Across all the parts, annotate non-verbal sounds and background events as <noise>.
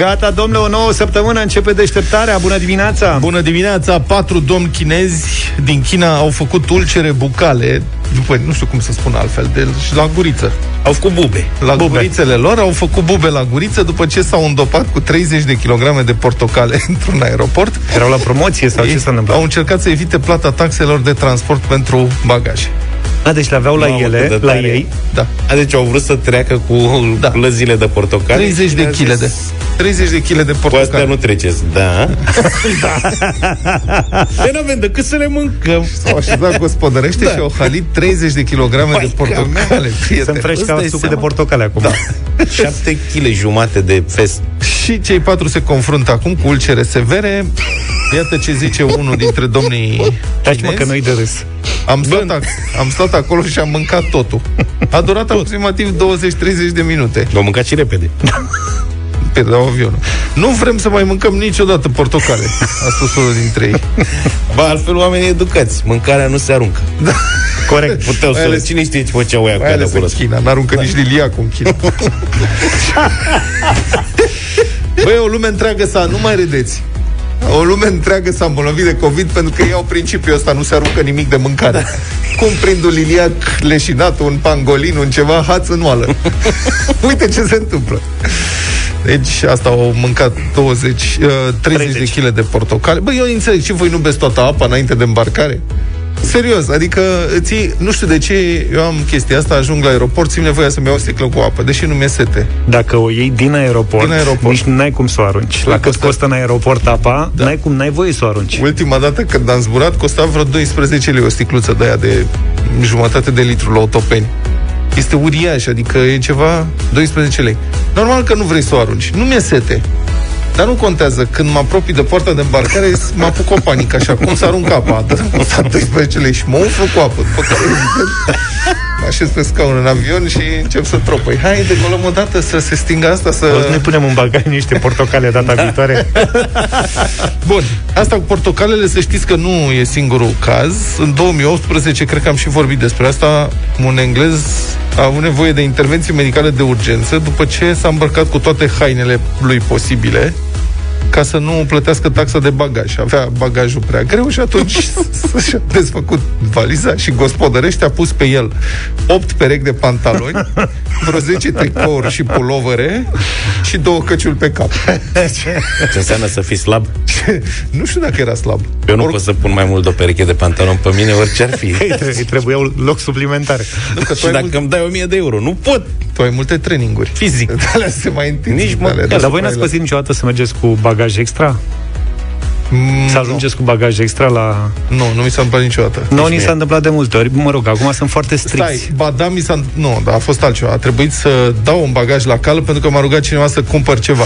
Gata, domnule, o nouă săptămână începe deșteptarea. Bună dimineața! Bună dimineața! Patru domni chinezi din China au făcut ulcere bucale, după, nu știu cum să spun altfel, de, la guriță. Au făcut bube. La bube. gurițele lor au făcut bube la guriță după ce s-au îndopat cu 30 de kilograme de portocale <laughs> într-un aeroport. Erau la promoție sau Ei ce s-a întâmplat? Au încercat să evite plata taxelor de transport pentru bagaje. A, deci le aveau la Mamă, ele, cât de la tare. ei. Da. A, deci au vrut să treacă cu Da. da. lăzile de portocale 30 și de a kg de. zis, 30 de kg de Cu astea portocale. nu treceți, da? da. <laughs> Păi nu avem decât să le mâncăm. S-au așezat gospodărește Da. și au halit 30 de kilograme de Păi, portocale. prietene. Sunt fresh Îți ca dai sucul de seama? portocale acum. Da. <laughs> 7 kg jumate de fest. Și cei patru se confruntă acum cu ulcere severe. Iată ce zice unul dintre domnii Taci mă că chinezi. nu-i de râs. Am stat, ac- am stat acolo și am mâncat totul. A durat aproximativ 20-30 de minute. L-au mâncat și repede. <laughs> Pierdeau avionul. Nu vrem să mai mâncăm niciodată portocale, a spus unul dintre ei. <laughs> Ba, altfel oamenii educați. Mâncarea nu se aruncă. Da. Corect. Puteau <laughs> Mai să ales- Cine știe ce făceau ăia cu Mai alea ales acolo. în China, n-aruncă nici liliacul în China. Băi, o lume întreagă s-a, nu mai râdeți. O lume întreagă s-a îmbolnăvit de COVID pentru că iau principiul ăsta, nu se aruncă nimic de mâncare. Cum prind un liliac leșinat, un pangolin, un ceva, haț în oală. <laughs> Uite ce se întâmplă. Deci asta au mâncat 20, uh, 30, 30 de kg de portocale. Băi, eu înțeleg, și voi nu beți toată apa înainte de îmbarcare? Serios, adică ții, nu știu de ce eu am chestia asta, ajung la aeroport, simt nevoia să-mi iau o sticlă cu apă, deși nu mi-e sete. Dacă o iei din aeroport, Din aeroport. nici n-ai cum să o arunci. La cât costă- costă în aeroport apa, Da. n-ai cum, n-ai voie să o arunci. Ultima dată când am zburat costa vreo 12 lei o sticluță de aia de jumătate de litru la autopeni. Este uriaș, adică e ceva 12 lei. Normal că nu vrei să o arunci. Nu mi-e sete. Dar nu contează, când mă apropii de poarta de îmbarcare, mă apuc o panică, așa, cum să arunc apa? Dă costa 12 lei și mă umflu cu apă. După care, evident, mă așez pe scaun în avion și încep să tropăi. Hai, decolăm o dată să se stingă asta, să... O să ne punem în bagaj niște portocale data viitoare. Bun, asta cu portocalele, să știți că nu e singurul caz. În 2018, cred că am și vorbit despre asta, un englez a avut nevoie de intervenție medicală de urgență după ce s-a îmbrăcat cu toate hainele lui posibile ca să nu plătească taxa de bagaj. Avea bagajul prea greu și atunci <laughs> și-a desfăcut valiza și gospodărește a pus pe el 8 perechi de pantaloni, vreo 10 tricouri și pulovere și două căciuli pe cap. Ce înseamnă să fii slab? nu știu dacă era slab. Eu nu Or- pot să pun mai mult de o pereche de pantaloni pe mine, orice ar fi. <laughs> Îi tre- Îi trebuia un loc suplimentar. Nu, că tu și ai, dacă mult, îmi dai 1000 de euro, nu pot. tu ai multe traininguri. Fizic. De <laughs> alea se mai întind. Nici de mă- alea Da, de Dar se voi mai n-ați las. păzit niciodată să mergeți cu bagaj extra? Mm, Să ajungeți cu bagaj extra la... Nu, nu mi s-a întâmplat niciodată. Nu, ni s-a întâmplat de multe ori. Mă rog, acum sunt foarte stricți. Stai, ba da, mi s-a... Nu, dar a fost altceva. A trebuit să dau un bagaj la cală pentru că m-a rugat cineva să cumpăr ceva.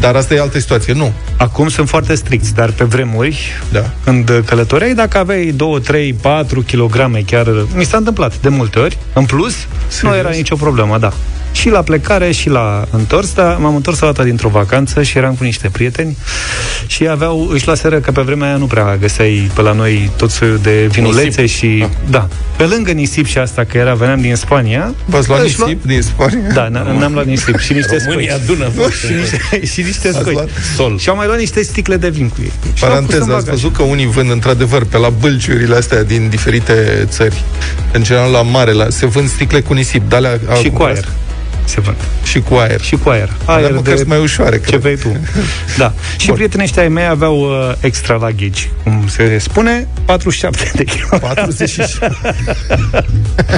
Dar asta e altă situație. Nu. Acum sunt foarte stricți, dar pe vremuri, Da. când călătoreai, dacă aveai 2, 3, 4 kg, chiar mi s-a întâmplat de multe ori, în plus, nu era nicio problemă, da. Și la plecare și la întors, dar m-am întors o dată dintr-o vacanță și eram cu niște prieteni și aveau, își luaseră că pe vremea aia nu prea găseai pe la noi tot soiul de vinulețe Nisip. și... Ah. Da. Pe lângă nisip și asta, că era, veneam din Spania... V-ați luat își lua- nisip din Spania? Da, n- n-am luat nisip și niște România scoi. adună <laughs> Și niște, și niște Ați scoi. luat? sol. Și am mai luat niște sticle de vin cu ei. Și l-am pus în Paranteză, ați bagaj. văzut că unii vând într-adevăr pe la bălciurile astea din diferite țări. În general la mare, la, se vând sticle cu nisip. De alea, Și cu aer. Se vând. Și cu aer. Și cu aer. Dar Aer măcar de sunt mai ușoare. ce Cred. vrei tu. <laughs> Da. Și prietenii ăștia ai mei aveau uh, extra luggage, cum se spune, 47 de kg. <laughs> 47.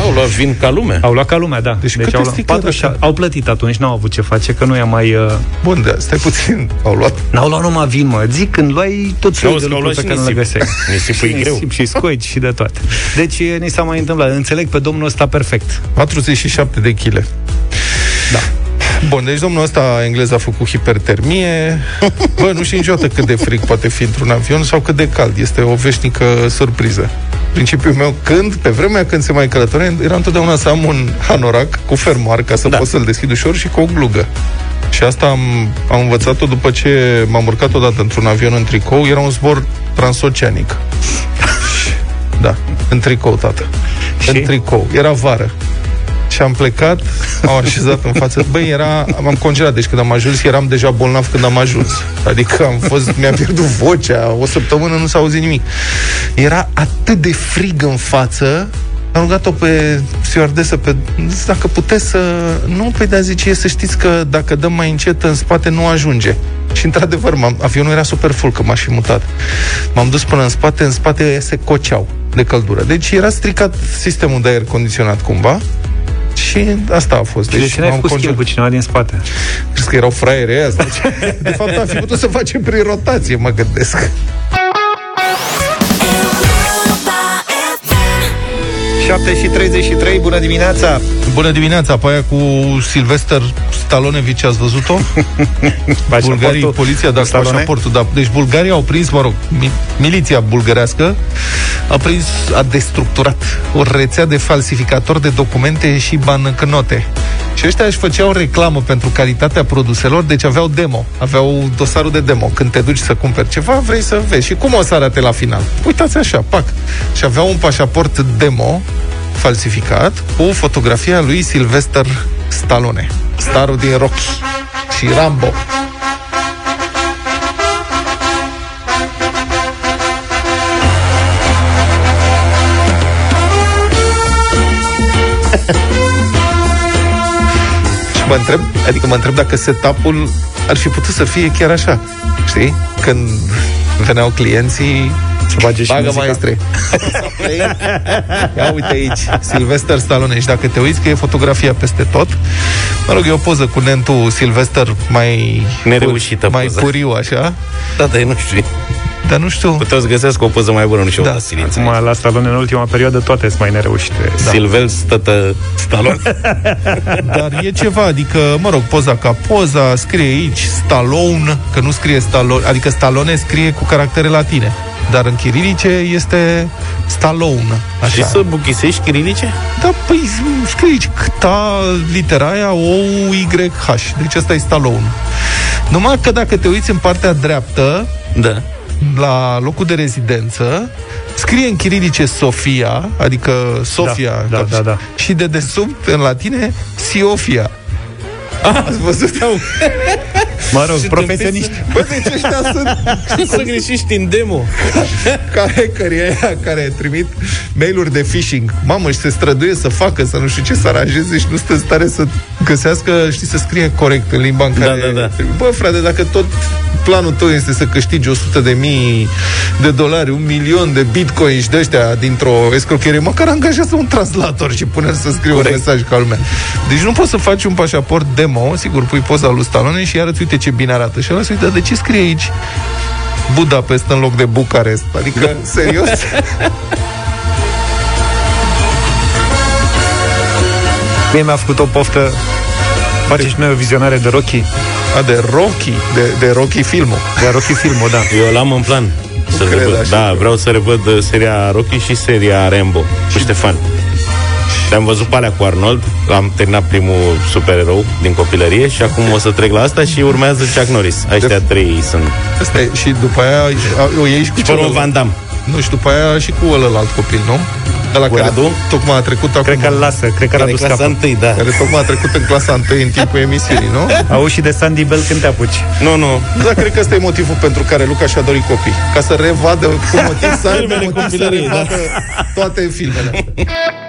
Au luat vin ca lume. Au luat ca lumea, da. Deci câte au, luat sticle 47. de au plătit atunci, n-au avut ce face, că nu i-a mai... Uh, Bun, da, stai puțin. Au luat n-au luat numai vin, mă. Zic, când luai tot Și felul auzi de că au lucruri pe luat care și nu le nisip. găseai. <laughs> Nisipul e greu. Nisip și scoici și de toate. Deci e, ni s-a mai întâmplat. Înțeleg pe domnul ăsta perfect. 47 de kg. Da. Bun, deci domnul ăsta englez a făcut hipertermie. <laughs> Bă, nu știu niciodată cât de frig poate fi într-un avion sau cât de cald. Este o veșnică surpriză. Principiul meu, când, pe vremea când se mai călătorea, era întotdeauna să am un hanorac cu fermoar ca să Da. pot să-l deschid ușor și cu o glugă. Și asta am, am învățat-o după ce m-am urcat odată într-un avion în tricou. Era un zbor transoceanic. <laughs> Da, în tricou, tată. Și? În tricou. Era vară. Și am plecat, m-am așezat în față. Băi, era, m-am congelat, deci când am ajuns, eram deja bolnav când am ajuns. Adică am fost, mi-a pierdut vocea, o săptămână nu s-a auzit nimic. Era atât de frig în față, am rugat-o pe stewardesă pe, dacă puteți să... Nu, păi da, zice, să știți că dacă dăm mai încet în spate nu ajunge. Și într-adevăr, avionul era super full, că m-aș fi mutat. M-am dus până în spate, în spate se coceau de căldură. Deci era stricat sistemul de aer condiționat cumva și asta a fost. Deci, de ce n-ai făcut cu cineva din spate? Crezi că erau fraiere aia? <laughs> De fapt, am fi putut să facem prin rotație, mă gândesc. 7 și 33, bună dimineața! Bună dimineața, pe aia cu Silvester Stalonevici, ați văzut-o? <laughs> Bulgarii, poliția, da, pașaportul, da. Deci Bulgaria au prins, mă rog, miliția bulgărească a prins, a destructurat o rețea de falsificatori de documente și bancnote. Și ăștia își făceau reclamă pentru calitatea produselor, deci aveau demo, aveau dosarul de demo. Când te duci să cumperi ceva, vrei să vezi. Și cum o să arate la final? Uitați așa, pac. Și aveau un pașaport demo falsificat cu fotografia lui Sylvester Stallone, starul din Rocky și Rambo. <laughs> și mă întreb, adică mă întreb dacă setup-ul ar fi putut să fie chiar așa. Știi? Când veneau clienții să bage și Bagă maestre. Ia uite aici, Sylvester Stallone. Și dacă te uiți că e fotografia peste tot, mă rog, e o poză cu nentul Sylvester mai... Nereușită Mai poză. puriu, așa. Da, dar nu știu. Dar nu știu. Puteți să găsesc o poză mai bună, nu știu da. silință. Acum, la Stallone, în ultima perioadă, toate sunt mai nereușite. Da. Silvel stătă Stallone. <laughs> <laughs> Dar e ceva, adică, mă rog, poza ca poza, scrie aici Stallone, că nu scrie Stallone, adică Stallone scrie cu caractere latine dar în chirilice este Stallone. Așa. Și să buchisești chirilice? Da, păi scrie aici ta litera aia O, Y, H. Deci asta e Stallone. Numai că dacă te uiți în partea dreaptă, da. La locul de rezidență, scrie în chirilice Sofia, adică Sofia, da, da, da, da. și de desubt, în latine, Siofia. Ați văzut? <laughs> Mă rog, profesioniști. Bă, deci ăștia sunt... <laughs> Să greșești în demo. <laughs> Care aia care trimit mail-uri de phishing. Mamă, și se străduie să facă, să nu știu ce, să aranjeze și nu stă în stare să găsească, știi, să scrie corect în limba în da, care... Da, da, da. Bă, frate, dacă tot planul tău este să câștigi 100 de mii de dolari, un milion de bitcoin și de ăștia dintr-o escrocherie, măcar angajează un translator și pune să scrie un mesaj ca lumea. Deci nu poți să faci un pașaport demo, sigur, pui poza lui Stallone și arăți, uite ce bine arată. Și ăla se de ce scrie aici Budapest în loc de Bucarest? Adică, da. <laughs> serios? Mie mi-a făcut o poftă Face și noi o vizionare de Rocky A, de Rocky, de, de Rocky filmul De Rocky filmul, da Eu l-am în plan să revăd. Da, vreau să revăd uh, seria Rocky și seria Rambo Cu Ștefan le-am văzut pe alea cu Arnold, am terminat primul supererou din copilărie și acum o să trec la asta și urmează Chuck Norris. Aceștia trei sunt. Asta e, și după aia o iei și cu celălalt. Van Damme. Nu, și după aia și cu ălălalt copil, nu? De la care tocmai a trecut acum. Cred că îl lasă, cred că l-a dus clasa întâi, da. Care tocmai a trecut în clasa întâi în timpul emisiunii, nu? <laughs> Au și de Sandy Bell când te apuci. Nu, nu. Da, cred că ăsta e motivul pentru care Luca și-a dorit copii. Ca să revadă cu <laughs> motiv să aibă motiv să da. toate filmele. <laughs>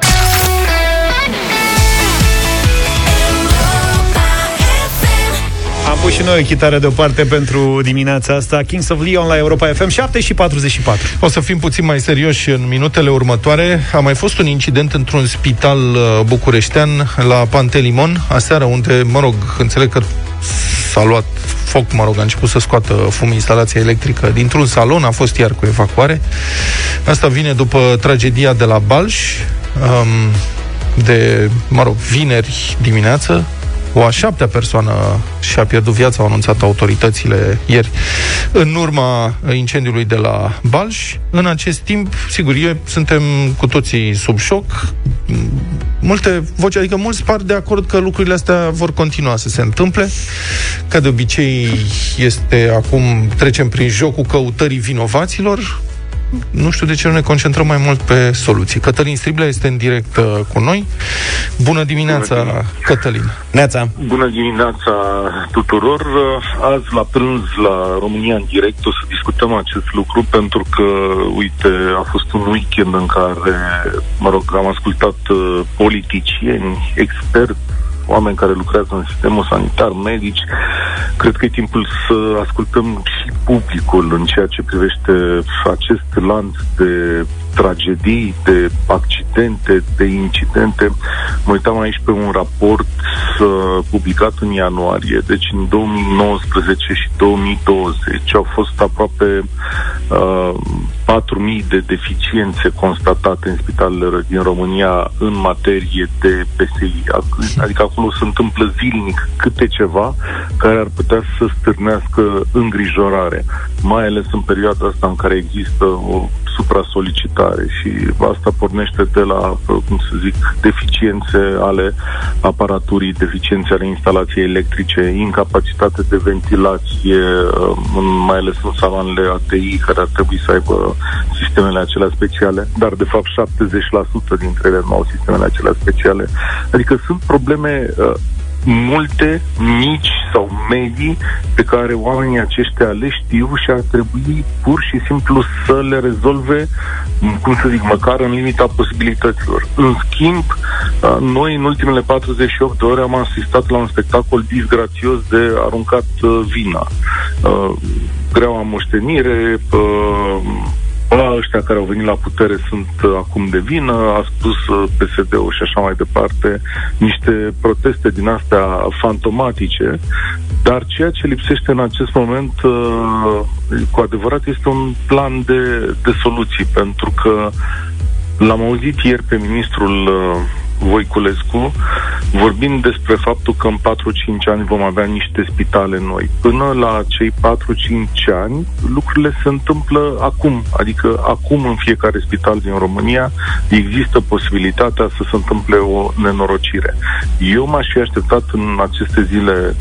pus și noi o chitară deoparte pentru dimineața asta. Kings of Leon la Europa FM, 7 și 44. O să fim puțin mai serioși în minutele următoare. A mai fost un incident într-un spital uh, bucureștean la Pantelimon, aseară, unde, mă rog, înțeleg că s-a luat foc, mă rog, a început să scoată fum instalația electrică dintr-un salon, a fost iar cu evacuare. Asta vine după tragedia de la Balș, um, de, mă rog, vineri dimineață, o a șaptea persoană și-a pierdut viața, au anunțat autoritățile ieri, în urma incendiului de la Balș. În acest timp, sigur, eu, suntem cu toții sub șoc. Multe voci, adică mulți par de acord că lucrurile astea vor continua să se întâmple. Ca de obicei, este acum, trecem prin jocul căutării vinovaților, nu știu de ce nu ne concentrăm mai mult pe soluții. Cătălin Striblea este în direct uh, cu noi. Bună dimineața, Bună dimineața. Cătălin. Neața. Bună dimineața tuturor. Azi la prânz la România în direct o să discutăm acest lucru pentru că, uite, a fost un weekend în care, mă rog, am ascultat uh, politicieni, experți, oameni care lucrează în sistemul sanitar, medici. Cred că e timpul să ascultăm și publicul în ceea ce privește acest lanț de tragedii, de accidente, de incidente. Mă uitam aici pe un raport uh, publicat în ianuarie, deci în 2019 și 2020 au fost aproape uh, 4.000 de deficiențe constatate în spitalele din România în materie de PSI. Adică acolo se întâmplă zilnic câte ceva care ar putea să stârnească îngrijorare, mai ales în perioada asta în care există o supra-solicitare și asta pornește de la, cum să zic, deficiențe ale aparaturii, deficiențe ale instalației electrice, incapacitate de ventilație, mai ales în saloanele ATI, care ar trebui să aibă sistemele acelea speciale, dar de fapt 70% dintre ele nu au sistemele acelea speciale. Adică sunt probleme uh, multe, mici sau medii, pe care oamenii aceștia le știu și ar trebui pur și simplu să le rezolve, cum să zic, măcar în limita posibilităților. În schimb, noi în ultimele 48 de ore am asistat la un spectacol disgrațios de aruncat vina. Greaua moștenire, Ăla ăștia care au venit la putere sunt uh, acum de vină, a spus uh, PSD-ul și așa mai departe, niște proteste din astea fantomatice, dar ceea ce lipsește în acest moment uh, cu adevărat este un plan de, de soluții, pentru că l-am auzit ieri pe ministrul Voiculescu, vorbind despre faptul că în 4-5 ani vom avea niște spitale noi. Până la cei 4-5 ani, lucrurile se întâmplă acum, adică acum în fiecare spital din România există posibilitatea să se întâmple o nenorocire. Eu m-aș fi așteptat în aceste zile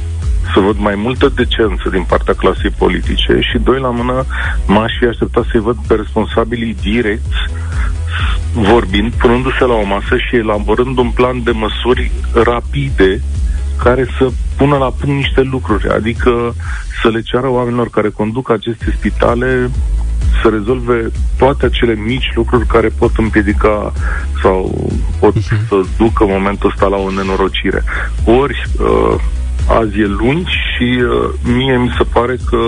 să văd mai multă decență din partea clasei politice și, doi la mână, m-aș fi așteptat să-i văd pe responsabilii direcți vorbind, punându-se la o masă și elaborând un plan de măsuri rapide care să pună la punct niște lucruri, adică să le ceară oamenilor care conduc aceste spitale să rezolve toate acele mici lucruri care pot împiedica sau pot uh-huh. să ducă momentul ăsta la o nenorocire. Ori uh, azi e luni și uh, mie mi se pare că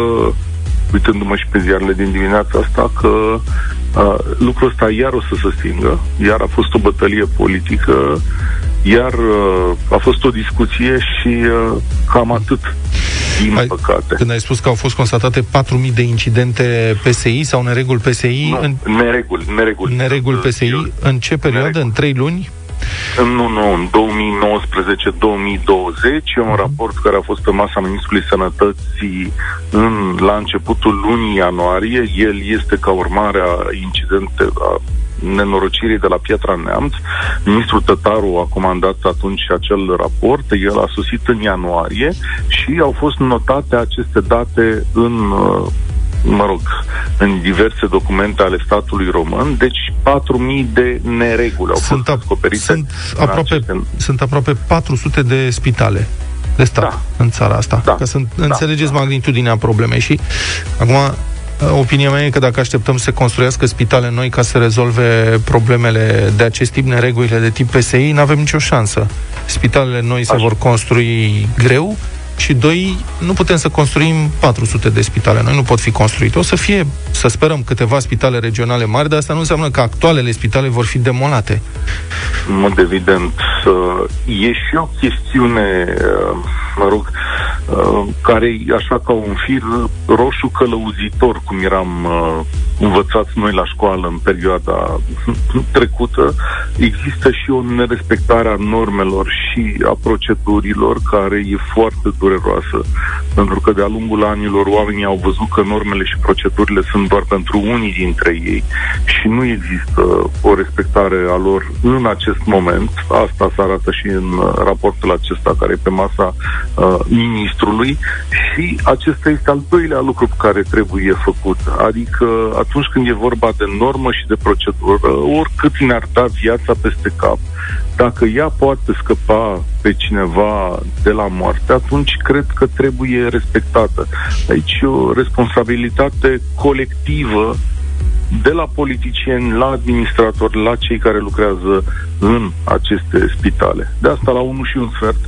uitându-mă și pe ziarele din dimineața asta, că uh, lucrul ăsta iar o să se stingă, iar a fost o bătălie politică, iar uh, a fost o discuție și uh, cam atât. Din ai, păcate. Când ai spus că au fost constatate 4.000 de incidente PSI sau neregul PSI? Nu, în... neregul, neregul. Neregul PSI, în ce perioadă? Neregul. În 3 luni? Nu, nu, în 2019-2020 e un mhm. raport care a fost pe masa Ministrului Sănătății în, la începutul lunii ianuarie. El este ca urmare a incidente, a nenorocirii de la Pietra Neamț. Ministrul Tătaru a comandat atunci acel raport, el a sosit în ianuarie și au fost notate aceste date în uh, mă rog, în diverse documente ale statului român, deci 4.000 de nereguli au sunt fost descoperite. Sunt aproape, aceste... sunt aproape 400 de spitale de stat da. în țara asta, da. ca să da. înțelegeți da. magnitudinea problemei și acum Opinia mea e că dacă așteptăm să se construiască spitale noi ca să rezolve problemele de acest tip, neregulile de tip PSI, nu avem nicio șansă. Spitalele noi Așa. se vor construi greu, și doi, nu putem să construim 400 de spitale. Noi nu pot fi construite. O să fie, să sperăm, câteva spitale regionale mari, dar asta nu înseamnă că actualele spitale vor fi demolate. În mod evident. E și o chestiune, mă rog, care e așa ca un fir roșu călăuzitor, cum eram învățați noi la școală în perioada <laughs> trecută. Există și o nerespectare a normelor și a procedurilor care e foarte dureroasă, pentru că de-a lungul anilor oamenii au văzut că normele și procedurile sunt doar pentru unii dintre ei și nu există o respectare a lor în acest moment. Asta se arată și în uh, raportul acesta care e pe masa uh, ministrului și acesta este al doilea lucru care trebuie făcut. Adică atunci când e vorba de normă și de procedură, oricât ne-ar da viața peste cap, dacă ea poate scăpa pe cineva de la moarte, atunci cred că trebuie respectată. Aici e o responsabilitate colectivă de la politicieni, la administratori, la cei care lucrează în aceste spitale. De asta la 1 și un sfert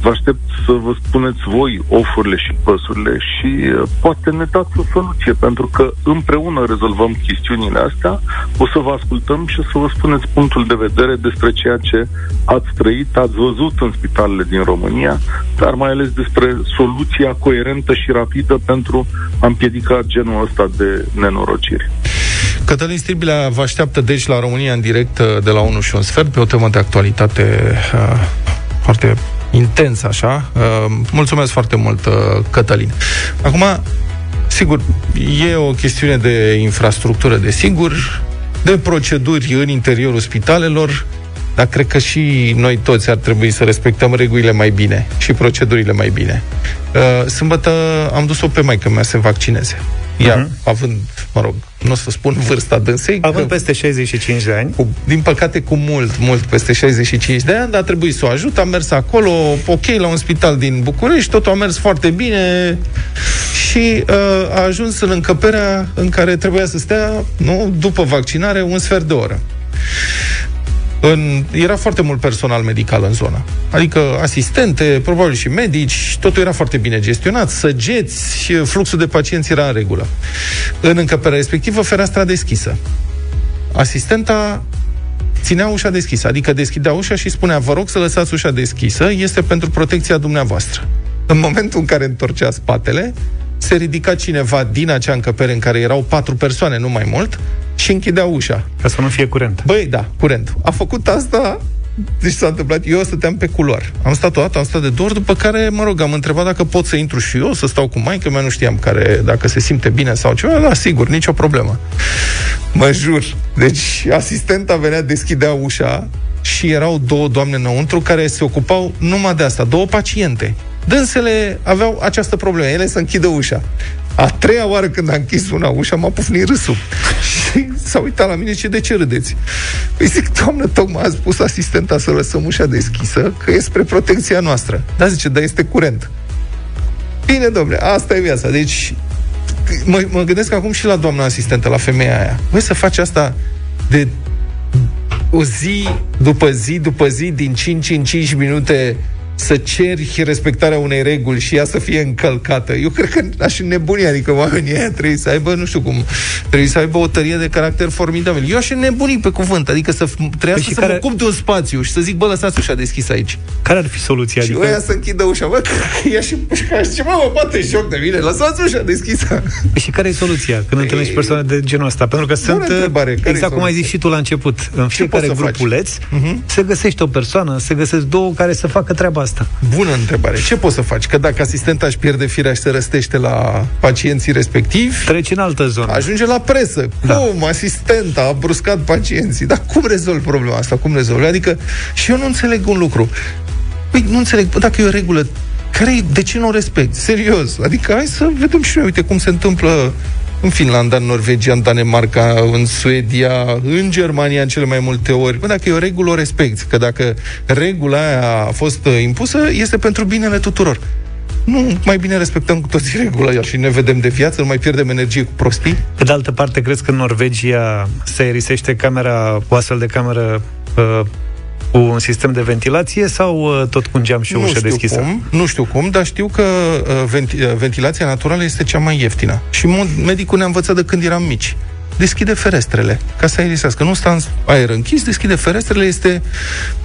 vă aștept să vă spuneți voi ofurile și păsurile și uh, poate ne dați o soluție, pentru că împreună rezolvăm chestiunile astea, o să vă ascultăm și o să vă spuneți punctul de vedere despre ceea ce ați trăit, ați văzut în spitalele din România, dar mai ales despre soluția coerentă și rapidă pentru a împiedica genul ăsta de nenorociri. Cătălin Stribilea vă așteaptă deci la România în direct uh, de la 1 și un sfert pe o temă de actualitate uh, foarte intensă așa. Uh, mulțumesc foarte mult, uh, Cătălin. Acum, sigur, e o chestiune de infrastructură, de sigur, de proceduri în interiorul spitalelor, dar cred că și noi toți ar trebui să respectăm regulile mai bine și procedurile mai bine. Uh, sâmbătă am dus-o pe maică mea să vaccineze. Ea, uh-huh. având, mă rog, nu o să spun vârsta dânsei. Având că, peste 65 de ani. Cu, din păcate cu mult, mult peste 65 de ani, dar a trebuit să o ajut. Am mers acolo, ok, la un spital din București, totul a mers foarte bine și uh, a ajuns în încăperea în care trebuia să stea, nu, după vaccinare, un sfert de oră în, era foarte mult personal medical în zonă. Adică asistente, probabil și medici, totul era foarte bine gestionat, săgeți, fluxul de pacienți era în regulă. În încăperea respectivă, fereastra deschisă. Asistenta ținea ușa deschisă, adică deschidea ușa și spunea, vă rog să lăsați ușa deschisă, este pentru protecția dumneavoastră. În momentul în care întorcea spatele, se ridica cineva din acea încăpere în care erau patru persoane, nu mai mult, și închidea ușa. Ca să nu fie curent. Băi, da, curent. A făcut asta deci s-a întâmplat, eu stăteam pe culoar. Am stat o dată, am stat de două ori, după care, mă rog, am întrebat dacă pot să intru și eu, să stau cu maică mea, nu știam care, dacă se simte bine sau ceva, da, sigur, nicio problemă. Mă jur. Deci, asistenta venea, deschidea ușa și erau două doamne înăuntru care se ocupau numai de asta, două paciente. Dânsele aveau această problemă, ele să închidă ușa. A treia oară când a închis una ușa, m-a pufnit râsul. <laughs> și s-a uitat la mine și de ce râdeți? Păi zic, doamnă, tocmai a spus asistenta să lăsăm ușa deschisă, că e spre protecția noastră. Da, zice, dar este curent. Bine, domnule, asta e viața. Deci, mă, mă gândesc acum și la doamna asistentă, la femeia aia. Voi să faci asta de o zi după zi după zi, din 5 în 5 minute, să ceri respectarea unei reguli și ea să fie încălcată. Eu cred că aș nebuni, adică oamenii ăia trebuie să aibă, nu știu cum, trebuie să aibă o tărie de caracter formidabil. Eu aș nebuni pe cuvânt, adică să trebuie păi să care... mă ocup de un spațiu și să zic, bă, lăsați ușa deschisă aici. Care ar fi soluția? Și adică... ăia să închidă ușa. Bă, ea și pușca și mă, mă bate joc de mine, lăsați ușa deschisă. Păi și care e soluția când Ei... întâlnești persoane de genul ăsta? Pentru că sunt, întrebare, exact cum ai zis și tu la început, în fiecare grupuleț uh-huh. se găsește o persoană, se găsesc două care să facă treaba asta. Bună întrebare. Ce poți să faci? Că dacă asistenta își pierde firea și se răstește la pacienții respectivi... Treci în altă zonă. Ajunge la presă. Da. Cum? Asistenta a bruscat pacienții. Dar cum rezolvi problema asta? Cum rezolvi? Adică, și eu nu înțeleg un lucru. Păi, nu înțeleg. Dacă e o regulă, care de ce nu o respect? Serios. Adică, hai să vedem și noi, uite cum se întâmplă în Finlanda, în Norvegia, în Danemarca, în Suedia, în Germania în cele mai multe ori. Bă, dacă e o regulă, o respecti. Că dacă regula aia a fost uh, impusă, este pentru binele tuturor. Nu, mai bine respectăm cu toții regula și ne vedem de viață, nu mai pierdem energie cu prostii. Pe de altă parte, crezi că în Norvegia se erisește camera, o astfel de cameră uh, cu un sistem de ventilație sau uh, tot cu un geam și o ușă deschisă? Cum, nu știu cum, dar știu că uh, venti- uh, ventilația naturală este cea mai ieftină. Și medicul ne-a învățat de când eram mici deschide ferestrele ca să aerisească. Nu sta în aer închis, deschide ferestrele. Este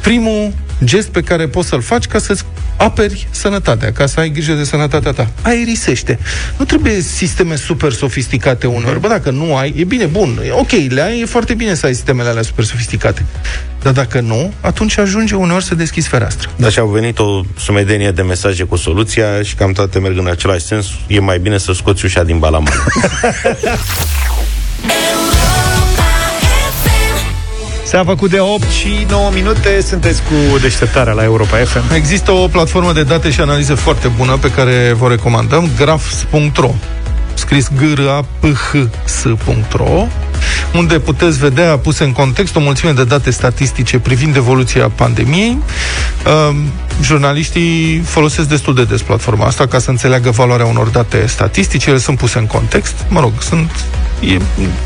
primul gest pe care poți să-l faci ca să-ți aperi sănătatea, ca să ai grijă de sănătatea ta. Aerisește. Nu trebuie sisteme super sofisticate uneori. Bă, dacă nu ai, e bine, bun, ok, le ai, e foarte bine să ai sistemele alea super sofisticate. Dar dacă nu, atunci ajunge uneori să deschizi fereastră. Da, și au venit o sumedenie de mesaje cu soluția și cam toate merg în același sens. E mai bine să scoți ușa din balaman. <laughs> S-a făcut de 8 și 9 minute, sunteți cu deșteptarea la Europa FM. Există o platformă de date și analize foarte bună pe care vă recomandăm, graphs.ro scris g r a p h s.ro unde puteți vedea puse în context o mulțime de date statistice privind evoluția pandemiei. Uh, jurnaliștii folosesc destul de des platforma asta ca să înțeleagă valoarea unor date statistice, ele sunt puse în context. Mă rog, sunt e,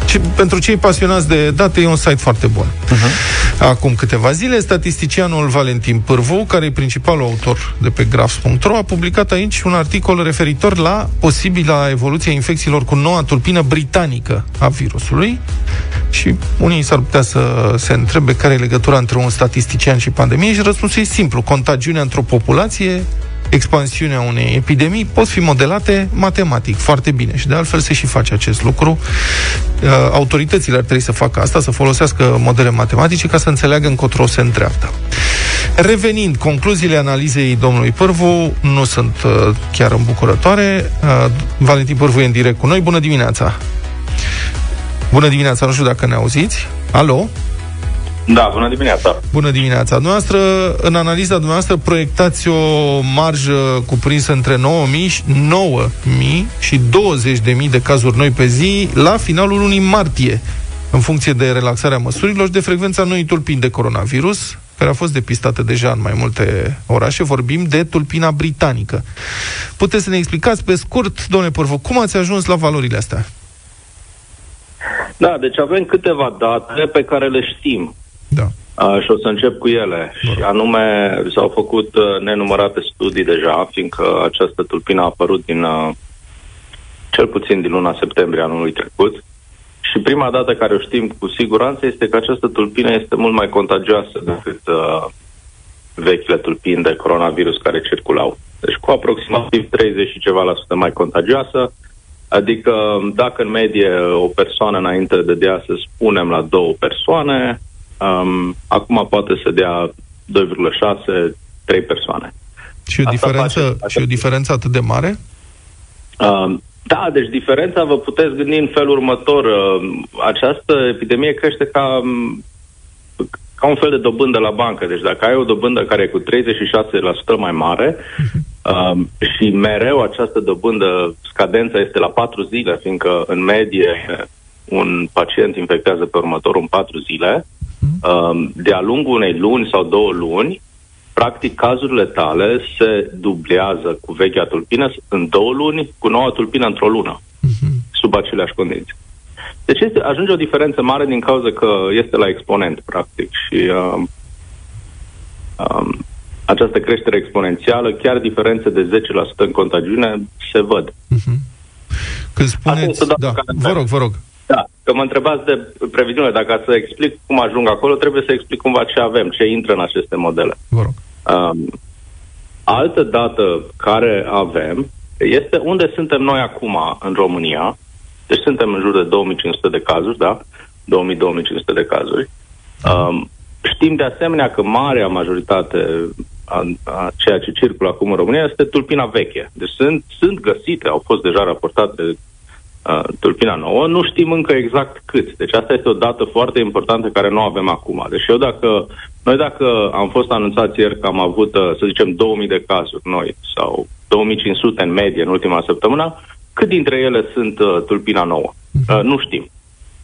ce, pentru cei pasionați de date e un site foarte bun. Uh-huh. Acum câteva zile, statisticianul Valentin Pârvu, care e principalul autor de pe graphs.ro, a publicat aici un articol referitor la posibila evoluție a infecțiilor cu noua tulpină britanică a virusului și unii s-ar putea să se întrebe care e legătura între un statistician și pandemie și răspunsul e simplu. Contagiunea într-o populație expansiunea unei epidemii pot fi modelate matematic foarte bine și de altfel se și face acest lucru. Uh, autoritățile ar trebui să facă asta, să folosească modele matematice ca să înțeleagă încotro se întreaptă. Revenind, concluziile analizei domnului Pârvu nu sunt uh, chiar îmbucurătoare. Uh, Valentin Pârvu e în direct cu noi. Bună dimineața! Bună dimineața, nu știu dacă ne auziți. Alo? Da, bună dimineața. Bună dimineața. Noastră, în analiza dumneavoastră, proiectați o marjă cuprinsă între 9.000, 9.000 și 20.000 de cazuri noi pe zi la finalul lunii martie, în funcție de relaxarea măsurilor și de frecvența noii tulpini de coronavirus, care a fost depistată deja în mai multe orașe. Vorbim de tulpina britanică. Puteți să ne explicați pe scurt, domnule Părvă, cum ați ajuns la valorile astea? Da, deci avem câteva date pe care le știm. Da. Uh, și o să încep cu ele. Și anume, s-au făcut uh, nenumărate studii deja, fiindcă această tulpină a apărut din, uh, cel puțin din luna septembrie anului trecut. Și prima dată care o știm cu siguranță este că această tulpină este mult mai contagioasă decât uh, vechile tulpini de coronavirus care circulau. Deci cu aproximativ 30 și ceva la sută mai contagioasă, adică dacă în medie o persoană înainte de dea să spunem la două persoane, Um, acum poate să dea 2,6, 3 persoane. Și o, diferență, face, și o diferență atât de mare? Um, da, deci diferența vă puteți gândi în felul următor. Uh, această epidemie crește ca, um, ca un fel de dobândă la bancă. Deci dacă ai o dobândă care e cu 36% mai mare uh, și mereu această dobândă, scadența este la 4 zile, fiindcă în medie un pacient infectează pe următorul în 4 zile, uh, de-a lungul unei luni sau două luni, practic cazurile tale se dublează cu vechea tulpină în două luni, cu noua tulpină într-o lună, uh-huh. sub aceleași condiții. Deci este, ajunge o diferență mare din cauza că este la exponent, practic, și uh, um, această creștere exponențială, chiar diferențe de 10% în contagiune, se văd. Uh-huh. Când spuneți... Da, vă rog, vă rog. Da, că mă întrebați de previziune. Dacă să explic cum ajung acolo, trebuie să explic cumva ce avem, ce intră în aceste modele. Vă rog. Um, altă dată care avem este unde suntem noi acum în România. Deci suntem în jur de 2500 de cazuri, da? 2000-2500 de cazuri. Um, știm de asemenea că marea majoritate a, a ceea ce circulă acum în România este tulpina veche. Deci sunt, sunt găsite, au fost deja raportate uh, tulpina nouă. Nu știm încă exact cât. Deci asta este o dată foarte importantă care nu avem acum. Deci eu dacă, noi dacă am fost anunțați ieri că am avut, uh, să zicem, 2000 de cazuri noi sau 2500 în medie în ultima săptămână, cât dintre ele sunt uh, tulpina nouă? Uh, nu știm.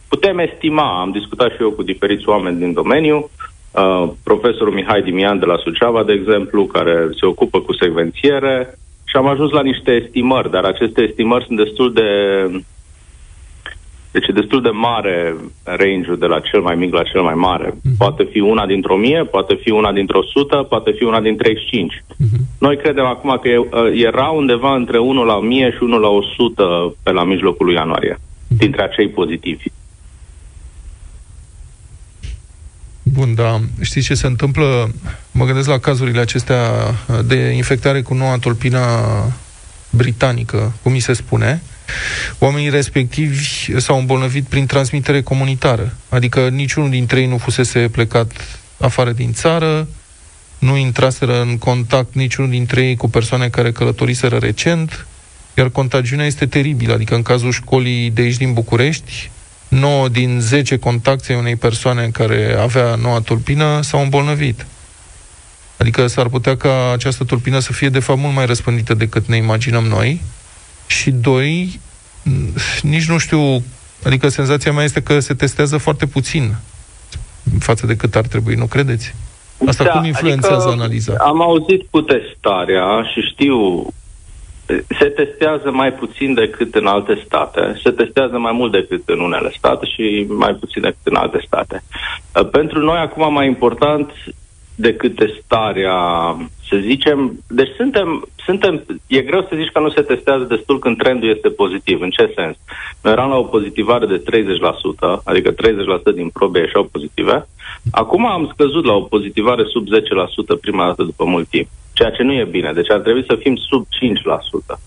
Putem estima, am discutat și eu cu diferiți oameni din domeniu, uh, profesorul Mihai Dimian de la Suceava, de exemplu, care se ocupă cu secvențiere, și am ajuns la niște estimări, dar aceste estimări sunt destul de deci e destul de mare range-ul de la cel mai mic la cel mai mare. Uh-huh. Poate fi una dintr-o mie, poate fi una dintr-o sută, poate fi una din 35. Uh-huh. Mhm. Noi credem acum că era undeva între 1 la 1000 și 1 la 100 pe la mijlocul lui ianuarie, uh-huh. dintre acei pozitivi. Bun, da. Știți ce se întâmplă? Mă gândesc la cazurile acestea de infectare cu noua tulpina britanică, cum mi se spune. Oamenii respectivi s-au îmbolnăvit prin transmitere comunitară. Adică niciunul dintre ei nu fusese plecat afară din țară, nu intraseră în contact niciunul dintre ei cu persoane care călătoriseră recent, iar contagiunea este teribilă. Adică în cazul școlii de aici din București, 9 din 10 contacte unei persoane care avea noua tulpină s-au îmbolnăvit. Adică s-ar putea ca această tulpină să fie de fapt mult mai răspândită decât ne imaginăm noi. Și doi, nici nu știu, adică senzația mea este că se testează foarte puțin față de cât ar trebui, nu credeți? Asta da, cum influențează adică analiza? Am auzit cu testarea și știu se testează mai puțin decât în alte state, se testează mai mult decât în unele state și mai puțin decât în alte state. Pentru noi acum mai important decât testarea, să zicem, deci suntem, suntem, e greu să zici că nu se testează destul când trendul este pozitiv. În ce sens? Noi eram la o pozitivare de 30%, adică 30% din probe ieșeau pozitive. Acum am scăzut la o pozitivare sub 10% prima dată după mult timp, ceea ce nu e bine. Deci ar trebui să fim sub 5%.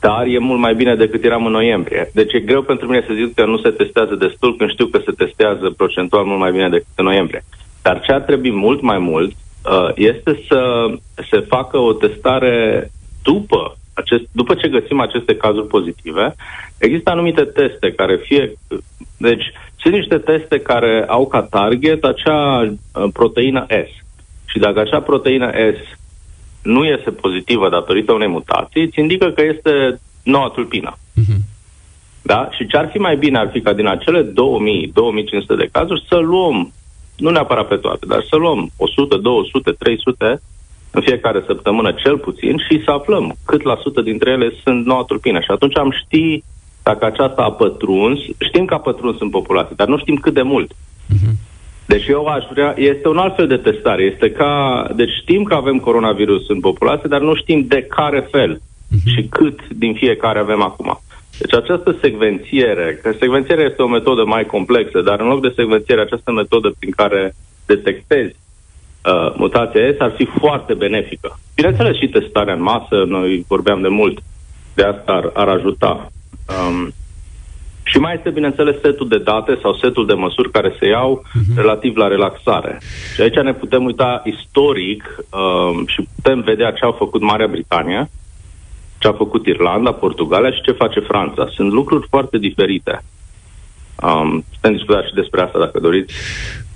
Dar e mult mai bine decât eram în noiembrie. Deci e greu pentru mine să zic că nu se testează destul când știu că se testează procentual mult mai bine decât în noiembrie. Dar ce ar trebui mult mai mult uh, este să se facă o testare după acest, după ce găsim aceste cazuri pozitive, există anumite teste care fie... Deci, sunt niște teste care au ca target acea uh, proteină S. Și dacă acea proteină S nu iese pozitivă datorită unei mutații, îți indică că este noua tulpină. Uh-huh. Da? Și ce ar fi mai bine ar fi ca din acele 2000-2500 de cazuri să luăm nu neapărat pe toate, dar să luăm 100, 200, 300 în fiecare săptămână cel puțin și să aflăm cât la sută dintre ele sunt noua tulpină. Și atunci am ști dacă aceasta a pătruns, știm că a pătruns în populație, dar nu știm cât de mult. Uh-huh. Deci eu aș vrea, este un alt fel de testare. Este ca, deci știm că avem coronavirus în populație, dar nu știm de care fel uh-huh. și cât din fiecare avem acum. Deci această secvențiere, că secvențierea este o metodă mai complexă, dar în loc de secvențiere, această metodă prin care detectezi uh, mutația S ar fi foarte benefică. Bineînțeles și testarea în masă, noi vorbeam de mult, de asta ar, ar ajuta. Um, și mai este, bineînțeles, setul de date sau setul de măsuri care se iau uh-huh. relativ la relaxare. Și aici ne putem uita istoric um, și putem vedea ce au făcut Marea Britanie, ce a făcut Irlanda, Portugalia și ce face Franța. Sunt lucruri foarte diferite. Um, putem discuta și despre asta dacă doriți.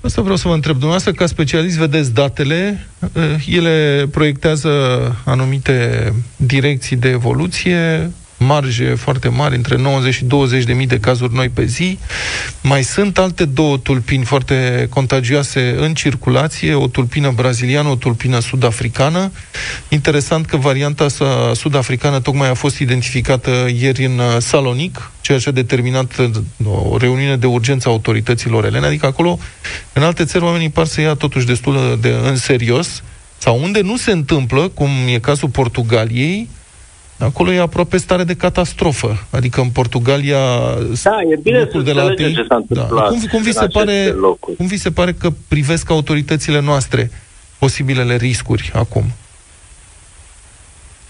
Asta vreau să vă întreb. Dumneavoastră, ca specialist, vedeți datele, eh, ele proiectează anumite direcții de evoluție, marje foarte mari, între 90 și 20 de mii de cazuri noi pe zi. Mai sunt alte două tulpini foarte contagioase în circulație, o tulpină braziliană, o tulpină sud-africană. Interesant că varianta sud-africană tocmai a fost identificată ieri în uh, Salonic, ceea ce a determinat uh, o reuniune de urgență a autorităților elene, adică acolo, în alte țări, oamenii par să ia totuși destul de în serios, sau unde nu se întâmplă, cum e cazul Portugaliei, Acolo e aproape stare de catastrofă. Adică în Portugalia... Da, e bine să de la ce s-a da. cum, cum, vi se pare, cum vi se pare că privesc autoritățile noastre posibilele riscuri acum?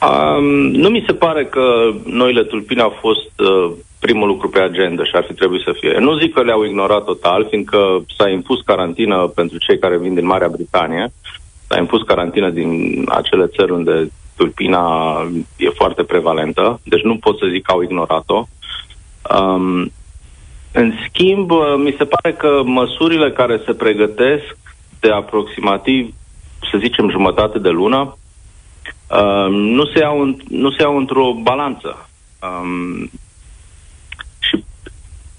Um, nu mi se pare că noile tulpini au fost uh, primul lucru pe agenda și ar fi trebuit să fie. Nu zic că le-au ignorat total, fiindcă s-a impus carantină pentru cei care vin din Marea Britanie, s-a impus carantină din acele țări unde tulpina e foarte prevalentă, deci nu pot să zic că au ignorat-o. Um, în schimb, mi se pare că măsurile care se pregătesc de aproximativ, să zicem, jumătate de lună, um, nu, se iau în, nu se iau într-o balanță. Um, și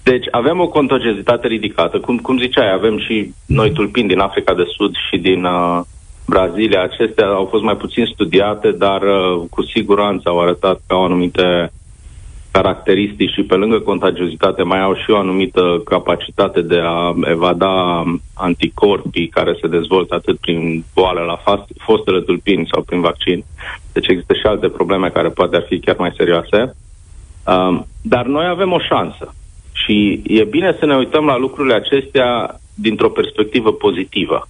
deci avem o contagiozitate ridicată, cum, cum ziceai, avem și noi tulpini din Africa de Sud și din uh, Brazilia. Acestea au fost mai puțin studiate, dar uh, cu siguranță au arătat că au anumite caracteristici și pe lângă contagiozitate mai au și o anumită capacitate de a evada anticorpii care se dezvoltă atât prin boală la fostele tulpini sau prin vaccin. Deci există și alte probleme care poate ar fi chiar mai serioase. Um, dar noi avem o șansă și e bine să ne uităm la lucrurile acestea dintr-o perspectivă pozitivă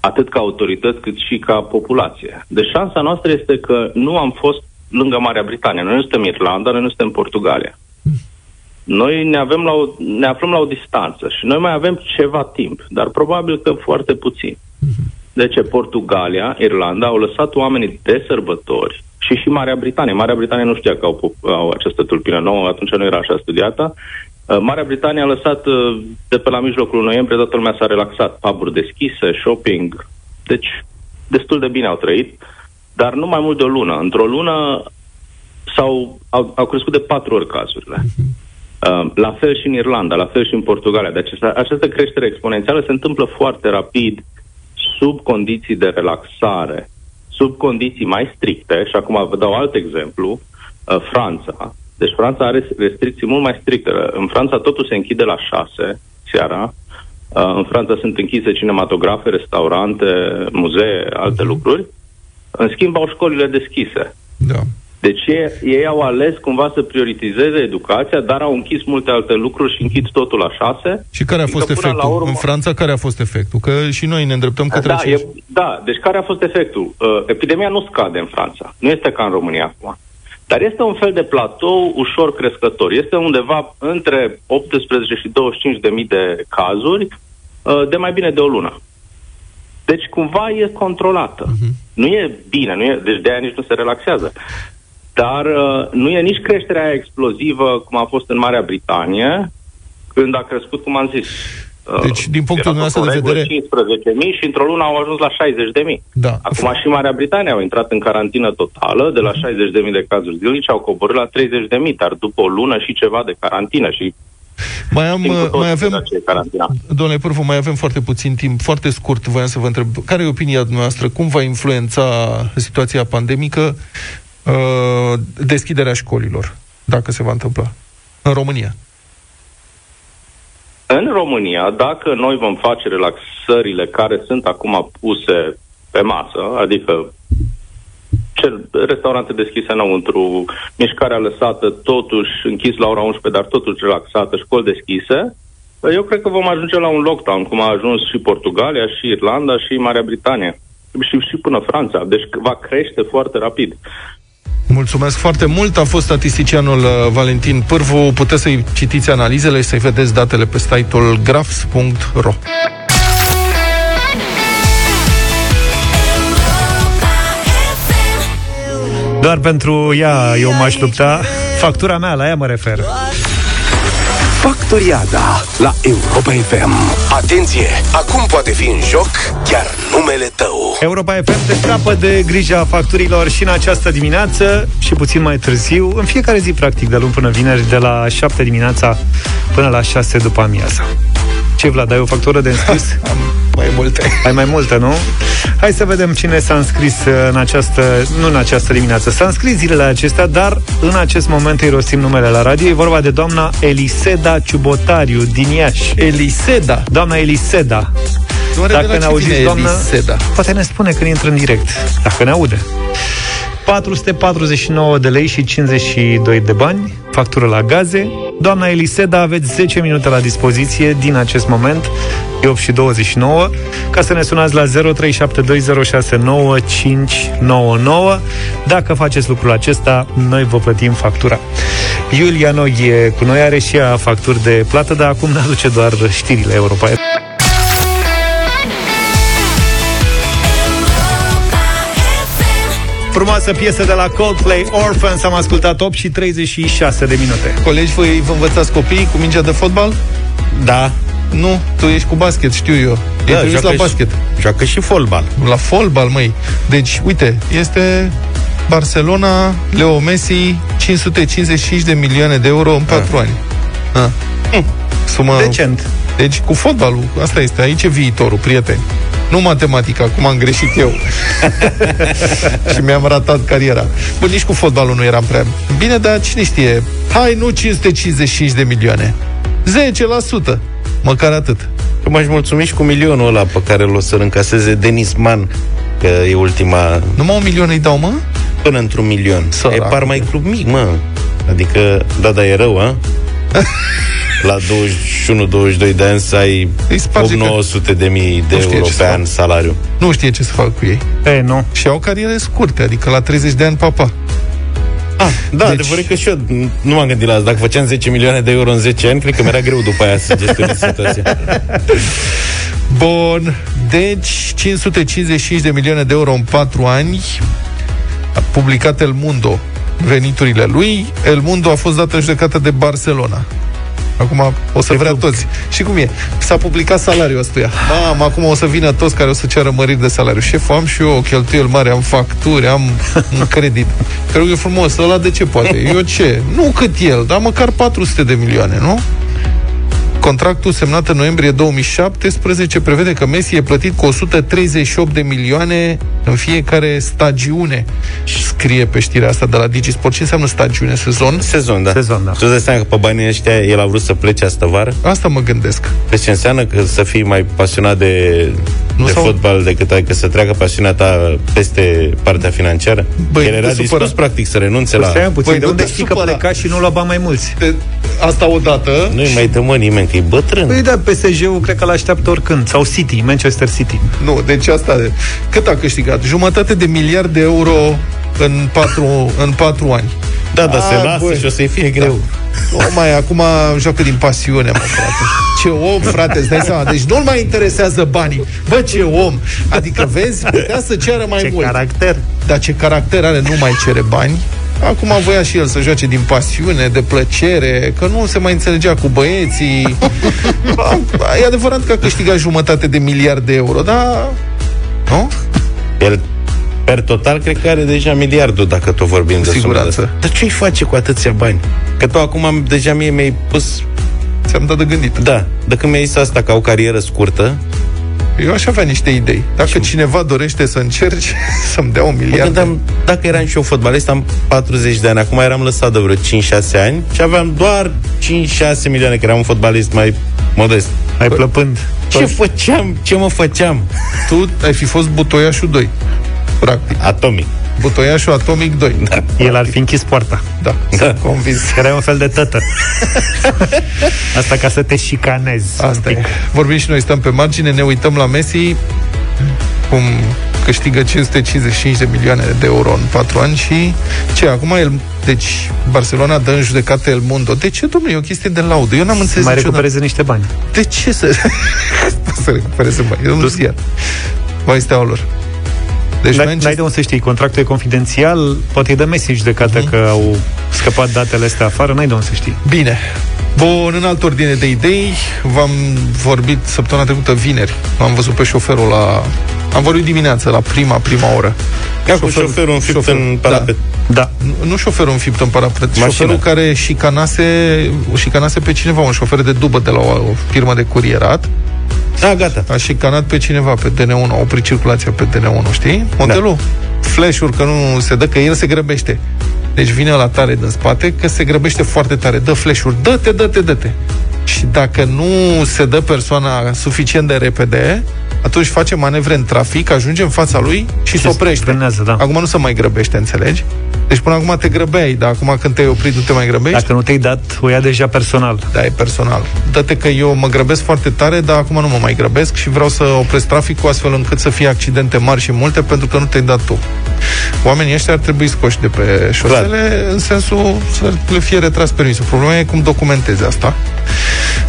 atât ca autorități cât și ca populație. Deci șansa noastră este că nu am fost lângă Marea Britanie. Noi nu suntem Irlanda, noi nu suntem Portugalia. Noi ne, avem la o, ne aflăm la o distanță și noi mai avem ceva timp, dar probabil că foarte puțin. De ce Portugalia, Irlanda au lăsat oamenii de sărbători și și Marea Britanie. Marea Britanie nu știa că au, au această tulpină nouă, atunci nu era așa studiată. Uh, Marea Britanie a lăsat uh, de pe la mijlocul noiembrie, toată lumea s-a relaxat, puburi deschise, shopping, deci destul de bine au trăit, dar nu mai mult de o lună. Într-o lună s-au, au, au crescut de patru ori cazurile. Uh, la fel și în Irlanda, la fel și în Portugalia. Deci această, această creștere exponențială se întâmplă foarte rapid sub condiții de relaxare, sub condiții mai stricte, și acum vă dau alt exemplu, uh, Franța. Deci Franța are restricții mult mai stricte. În Franța totul se închide la 6 seara. Uh, în Franța sunt închise cinematografe, restaurante, muzee, alte lucruri. În schimb, au școlile deschise. Da. Deci ei, ei au ales cumva să prioritizeze educația, dar au închis multe alte lucruri și închid totul la șase. Și care a Adică fost până la efectul? urmă- În Franța, care a fost efectul? Că și noi ne îndreptăm către Da, aceeași- e, da, deci care a fost efectul? Uh, epidemia nu scade în Franța. Nu este ca în România acum. Dar este un fel de platou ușor crescător. Este undeva între 18 și 25 de mii de cazuri uh, de mai bine de o lună. Deci cumva e controlată. Uh-huh. Nu e bine, nu e, deci de aia nici nu se relaxează. Dar uh, nu e nici creșterea aia explozivă cum a fost în Marea Britanie, când a crescut, cum am zis. Uh, Deci, din punctul era dumneavoastră tot de o regulă, vedere- 15.000 și într-o lună au ajuns la 60.000. Da. Acum și Marea Britanie au intrat în carantină totală, de la 60.000 de cazuri zilnice au coborât la 30.000, dar după o lună și ceva de carantină și Mai, am, știm cu toții mai avem, de ce e carantina. domnule Pârvu, mai avem foarte puțin timp, foarte scurt, voiam să vă întreb, care e opinia dumneavoastră, cum va influența situația pandemică uh, deschiderea școlilor, dacă se va întâmpla, în România? În România, dacă noi vom face relaxările care sunt acum puse pe masă, adică cel, restaurante deschise înăuntru, mișcarea lăsată totuși închis la ora 11, dar totuși relaxată, școli deschise, eu cred că vom ajunge la un lockdown, cum a ajuns și Portugalia, și Irlanda, și Marea Britanie. Și, și până Franța. Deci va crește foarte rapid. Mulțumesc foarte mult. A fost statisticianul uh, Valentin Pârvu. Puteți să-i citiți analizele și să-i vedeți datele pe site-ul grafs.ro. Doar pentru ea eu m-aș lupta. Factura mea, la ea mă refer. Factoriada la Europa FM. Atenție! Acum poate fi în joc chiar numele tău. Europa FM te scapă de grija facturilor și în această dimineață și puțin mai târziu, în fiecare zi, practic, de luni până vineri, de la 7 dimineața până la 6 după amiaza. Ce, Vlad, ai o factură de înscris? <laughs> Am mai multe. Ai mai multe, nu? Hai să vedem cine s-a înscris uh, în această, nu în această dimineață. S-a înscris zilele acestea, dar în acest moment îi rostim numele la radio. E vorba de doamna Eliseda Ciubotariu din Iași. Eliseda. Doamna Eliseda. Doar de la Dacă ne ce auziți, vine doamnă, Eliseda? poate ne spune când intră în direct, dacă ne aude. 449 de lei și 52 de bani, factură la gaze. Doamna Eliseda, aveți 10 minute la dispoziție din acest moment, e 8 și 29, ca să ne sunați la 0372069599. Dacă faceți lucrul acesta, noi vă plătim factura. Iulia Noi e cu noi, are și ea facturi de plată, dar acum ne aduce doar știrile Europa. Frumoasă piesă de la Coldplay, Orphans, am ascultat 8 și 36 de minute. Colegi, voi vă învățați copiii cu mingea de fotbal? Da, Nu, tu ești cu basket, știu eu. E da trimis la joacă basket. Și, joacă și fotbal. La fotbal, măi. Deci, uite, este Barcelona, Leo Messi, 555 de milioane de euro în 4 ani. Ah. Sumă... Decent. Deci, cu fotbalul, asta este, aici e viitorul, prieteni. Nu matematica, cum am greșit eu. <laughs> și mi-am ratat cariera. Bă, nici cu fotbalul nu eram prea bine, dar cine știe? Hai, nu 555 de milioane. 10%. Măcar atât. Eu m-aș mulțumi și cu milionul ăla pe care îl o să-l încaseze Denis Mann, că e ultima Numai un milion îi dau, mă? până într-un milion. Sărac. E par mai club mic, mă. Adică, da, da, e rău, a? La 21-22 de ani să ai Îi sparge 8-900 de mii de Nu știe euro ce să pe fac. an salariu. Nu știe ce să fac cu ei. E, nu. Și au cariere scurte, adică la 30 de ani, papa. Ah, da, Deci- deci... adevărul e că și eu nu m-am gândit la asta. Dacă făceam 10 milioane de euro în 10 ani, cred că mi-era greu după aia să gestionez <laughs> situația. Bun, deci 555 de milioane de euro în 4 ani a publicat El Mundo veniturile lui. El Mundo a fost dată în judecată de Barcelona. Acum o să vrea toți. Și cum e? S-a publicat salariul ăstuia. Mam, acum o să vină toți care o să ceară măriri de salariu. Șef, am și eu cheltuieli mari, am facturi, am <laughs> un credit. Cred că e frumos. Ăla de ce poate? Eu ce? Nu cât el, dar măcar 400 de milioane, nu? Contractul semnat în noiembrie 2017 prevede că Messi e plătit cu 138 de milioane în fiecare stagiune. Scrie pe știrea asta de la Digisport. Ce înseamnă stagiune? Sezon? Sezon, da. Sezon, da. Tu îți dai seama că pe banii ăștia el a vrut să plece asta vară? Asta mă gândesc. Deci ce înseamnă că să fii mai pasionat de, Nu de s-au- fotbal decât ai, că să treacă pasiunea ta peste partea financiară? Băi, el nu era te supăra. dispus practic să renunțe Păi la... stai puțin, Băi, de nu unde te știi că supăra. pleca și nu lua bani mai mulți? De, asta odată. Nu-i mai dă mă nimeni, că e bătrân. Păi da, PSG-ul cred că l-așteaptă oricând. Sau City, Manchester City. Nu, deci asta... Cât a câștigat? Jumătate de miliard de euro în patru, în patru ani. Da, dar se A, lasă băi. și o să-i fie greu. Nu mai, acum joacă din pasiune, mă, frate. Ce om, frate, îți dai seama. Deci nu-l mai interesează banii. Bă, ce om! Adică, vezi, putea să ceară mai Ce mult. caracter. Dar ce caracter are, nu mai cere bani. Acum voia și el să joace din pasiune, de plăcere, că nu se mai înțelegea cu băieții. Ba, <laughs> e adevărat că a câștigat jumătate de miliard de euro, dar... Nu? El, per total, cred că are deja miliardul, dacă tot vorbim de sumele siguranță. astea. Dar ce-i face cu atâția bani? Că tu acum am, deja mie mi-ai pus... Ți-am dat de gândit. Da, de când mi-ai zis asta ca o carieră scurtă, Eu aș avea niște idei. Dacă cineva dorește să încerci <laughs> să-mi dea un mă miliard... gândeam, dacă eram și eu fotbalist, am 40 de ani, acum eram lăsat de vreo 5-6 ani și aveam doar 5-6 milioane, că eram un fotbalist mai modest. Ai plăpând. Ce făceam? Ce mă făceam? Tu ai fi fost butoiașul 2. Practic. Atomic. Butoiașul Atomic 2. Da. El ar fi închis poarta. da. Da. Convins. Că erai un fel de tătă. <laughs> Asta ca să te șicanezi. Asta un e. pic. Vorbim și noi, stăm pe margine, ne uităm la Messi, cum câștigă 555 de milioane de euro în 4 ani și ce, acum el, deci Barcelona dă în judecată El Mundo. De ce, domnule, e o chestie de laudă? Eu n-am înțeles Mai niciodată. recupereze niște bani. De ce să... <laughs> să recupereze bani? Eu nu ziar. Mai steaua lor. Deci N-ai, Manchester- n-ai de unde să știi, contractul e confidențial, poate e de Messi în judecată Mhm. că au scăpat datele astea afară, n-ai de unde să știi. Bine. Bun, în altă ordine de idei, v-am vorbit săptămâna trecută vineri. Am văzut pe șoferul la... Am vorbit dimineața, la prima, prima oră. Ca cu șoferul înfipt șofer- în parapet. Da. Nu, nu șoferul înfipt în parapet, Mașina. șoferul care șicanase, șicanase pe cineva, un șofer de dubă de la o, o firmă de curierat, Da, gata. a șicanat pe cineva pe DN1, a oprit circulația pe DN1, știi? Modelul. Da. Flash-uri că nu se dă, că el se grăbește. Deci vine la tare din spate, că se grăbește foarte tare, dă flash-uri, dă-te, dă-te, dă-te. Și dacă nu se dă persoana suficient de repede, atunci face manevre în trafic, ajunge în fața lui și se oprește. frenează, da. Acum nu se mai grăbește, înțelegi? Deci până acum te grăbeai, dar acum când te-ai oprit nu te mai grăbești? Dacă nu te-ai dat, o ia deja personal. Da, e personal. Dă-te că eu mă grăbesc foarte tare, dar acum nu mă mai grăbesc și vreau să opresc traficul astfel încât să fie accidente mari și multe pentru că nu te-ai dat tu. Oamenii ăștia ar trebui scoși de pe șosele Clar. în sensul să le fie retras permisul. Problema e cum documentezi asta.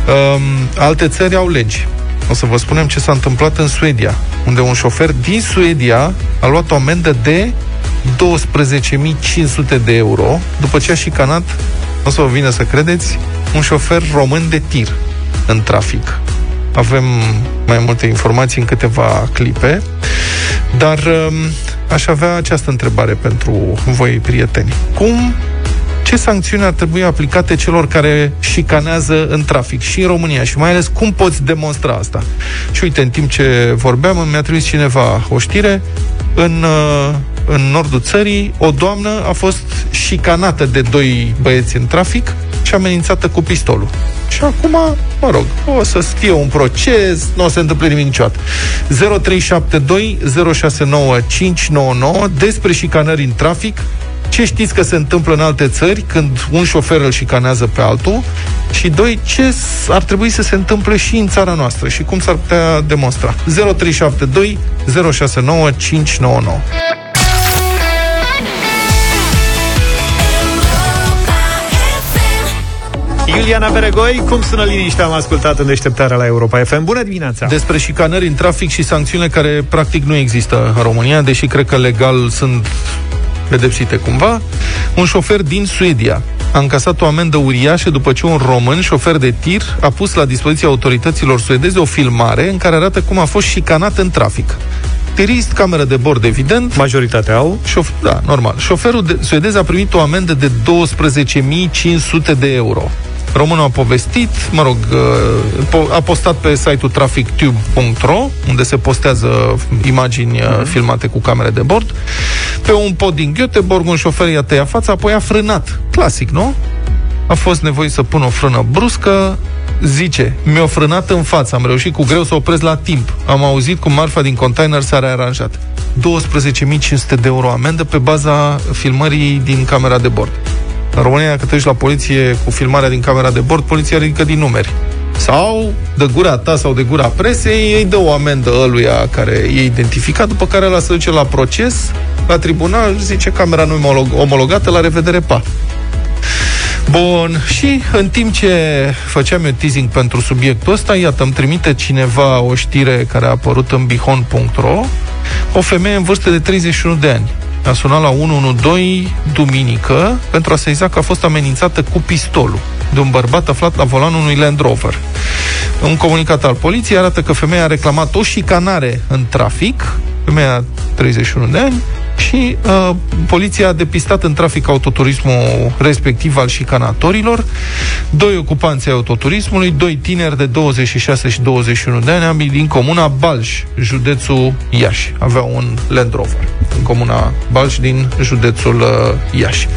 Um, alte țări au legi. O să vă spunem ce s-a întâmplat în Suedia, unde un șofer din Suedia a luat o amendă de 12.500 de euro după ce a șicanat, o să vă vină să credeți, un șofer român de tir în trafic. Avem mai multe informații în câteva clipe, dar um, aș avea această întrebare pentru voi, prieteni. Cum ce sancțiuni ar trebui aplicate celor care șicanează în trafic și în România și mai ales cum poți demonstra asta. Și uite, în timp ce vorbeam, mi-a trimis cineva o știre în, uh, în nordul țării, o doamnă a fost șicanată de doi băieți în trafic și amenințată cu pistolul. Și acum, mă rog, o să fie un proces, nu o să se întâmple nimic niciodată. 0372 069 599 despre șicanări în trafic, ce știți că se întâmplă în alte țări când un șofer îl șicanează pe altul și doi, ce s- ar trebui să se întâmple și în țara noastră și cum s-ar putea demonstra. 0372 069 599 Iuliana Beregoi, cum sună liniștea? Am ascultat în deșteptarea la Europa FM. Bună dimineața! despre șicanări în trafic și sancțiunile care practic nu există în România, deși cred că legal sunt pedepsite cumva. Un șofer din Suedia a încasat o amendă uriașă după ce un român, șofer de tir, a pus la dispoziția autorităților suedeze o filmare în care arată cum a fost șicanat în trafic. Tirist, cameră de bord, evident. Majoritatea au. Șof- da, normal. Șoferul de- suedez a primit o amendă de 12.500 de euro. Românul a povestit, mă rog, uh, po- a postat pe site-ul trafictube.ro, unde se postează imagini uh, filmate cu camere de bord. Pe un pod din Göteborg, un șofer i-a tăiat fața, apoi a frânat. Clasic, nu? A fost nevoie să pun o frână bruscă, zice, mi-a frânat în față, am reușit cu greu să opresc la timp. Am auzit cum marfa din container s-a rearanjat. 12.500 de euro amendă pe baza filmării din camera de bord. În România, dacă te duci la poliție cu filmarea din camera de bord, poliția ridică din numeri. Sau, de gura ta sau de gura presei, îi dă o amendă ăluia care e identificat, după care ăla se duce la proces, la tribunal, zice camera nu e omologată, la revedere, pa. Bun, și în timp ce făceam eu teasing pentru subiectul ăsta, iată, îmi trimite cineva o știre care a apărut în bihon.ro o femeie în vârstă de 31 de ani. A sunat la 112 duminică pentru a seiza că a fost amenințată cu pistolul de un bărbat aflat la volanul unui Land Rover. Un comunicat al poliției arată că femeia a reclamat o șicanare în trafic, femeia 31 de ani, și uh, poliția a depistat în trafic autoturismul respectiv al șicanatorilor, doi ocupanți ai autoturismului, doi tineri de 26 și 21 de ani, ambii din comuna Balș, județul Iași. Aveau un Land Rover în comuna Balș din județul uh, Iași.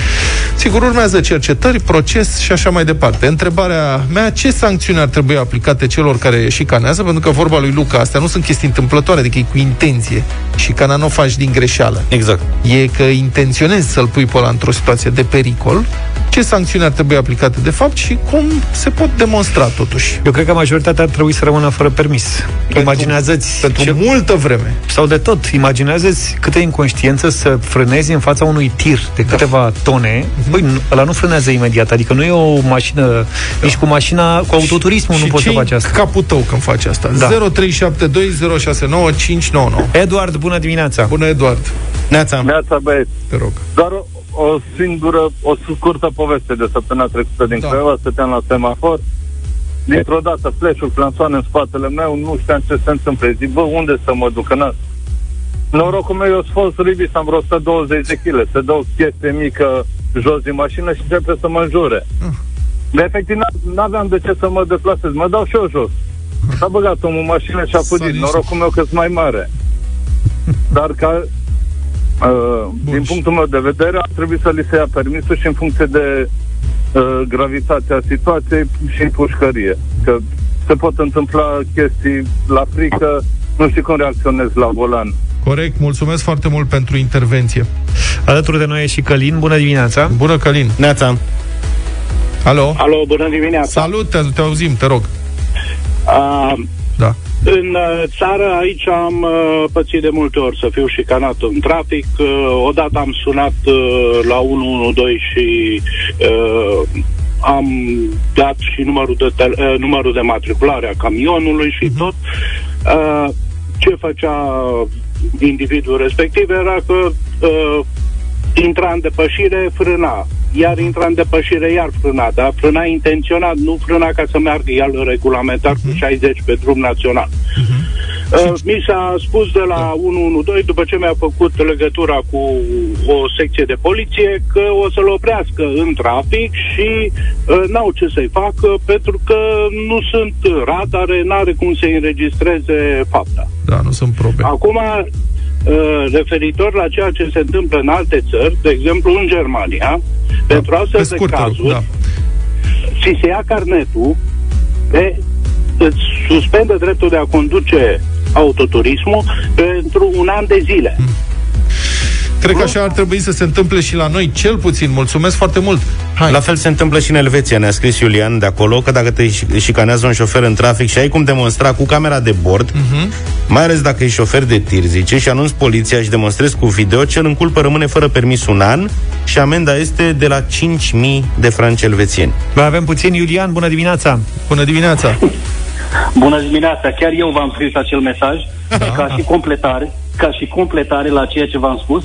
Sigur, urmează cercetări, proces și așa mai departe. Întrebarea mea, ce sancțiuni ar trebui aplicate celor care șicanează? Pentru că vorba lui Luca, astea nu sunt chestii întâmplătoare, adică e cu intenție. Șicana nu o faci din greșeală. Exact. E că intenționezi să-l pui pe ăla într-o situație de pericol. Ce sancțiuni ar trebui aplicate de fapt și cum se pot demonstra totuși? Eu cred că majoritatea ar trebui să rămână fără permis. Pentru- Imaginează-ți Pentru ce- multă vreme. sau de tot. Imaginează-ți câtă inconștiență să frânezi în fața unui tir de câteva tone. Băi, nu- ăla nu frânează imediat, adică nu e o mașină, nici cu mașina, cu autoturismul nu și poți să ce-i faci asta. capul tău când faci asta? Da. 0372069599. Eduard, bună dimineața! Bună, Eduard. Neața. Neața, băieți. Te rog. Doar o, o singură, o scurtă poveste de săptămâna trecută din Da. da. Craiova, stăteam la semafor. Dintr-o dată, flash-ul plansoane în spatele meu, nu știam ce se întâmplă. Zic, bă, unde să mă duc? În Norocul meu, eu sunt fost ribis, am vreo 120 de kg. Se dă o chestie mică jos din mașină și începe să mă înjure. De efectiv, n- n-aveam de ce să mă deplasez. Mă dau și eu jos. S-a băgat omul în mașină și a S-a fugit. dus. Norocul meu că sunt mai mare. Dar ca Uh, din și- punctul meu de vedere, ar trebui să li se ia permisul și în funcție de uh, gravitatea situației și în pușcărie. Că se pot întâmpla chestii la frică, nu știu cum reacționez la volan. Corect, mulțumesc foarte mult pentru intervenție. Alături de noi e și Călin, bună dimineața! Bună, Călin. Neața. Alo? Alo, bună dimineața. Salut, te, te auzim, te rog. Uh, Da. În uh, țară aici am uh, pățit de multe ori să fiu șicanat în trafic. Uh, odată am sunat uh, la 112 și uh, am dat și numărul de, tel- uh, numărul de matriculare a camionului și tot. Uh, ce făcea individul respectiv era că uh, intra în depășire, frâna. Iar intra în depășire, iar frâna. Dar frâna intenționat, nu frâna ca să meargă el regulamentar cu 60 pe drum național. Uh, mi s-a spus de la 112, după ce mi-a făcut legătura cu o secție de poliție, că o să-l oprească în trafic și uh, n-au ce să-i facă pentru că nu sunt radare, n-are cum să înregistreze fapta. Da, nu sunt probe. Acum, uh, referitor la ceea ce se întâmplă în alte țări, de exemplu în Germania, pentru Pe astfel de scurt, te rog, cazuri, da. ți se ia carnetul, de, îți suspendă dreptul de a conduce autoturismul pentru un an de zile. Cred că așa ar trebui să se întâmple și la noi, cel puțin. Mulțumesc foarte mult. Hai. La fel se întâmplă și în Elveția, ne-a scris Iulian de acolo, că dacă te ș- șicanează un șofer în trafic și ai cum demonstra cu camera de bord, uh-huh. mai ales dacă e șofer de tir, zice, și anunți poliția și demonstrezi cu video, cel în culpă rămâne fără permis un an și amenda este de la 5.000 de franci elvețieni. Mai avem puțin, Iulian, bună dimineața! Bună dimineața. Bună dimineața, chiar eu v-am scris acel mesaj ca și completare, ca și completare la ceea ce v-am spus.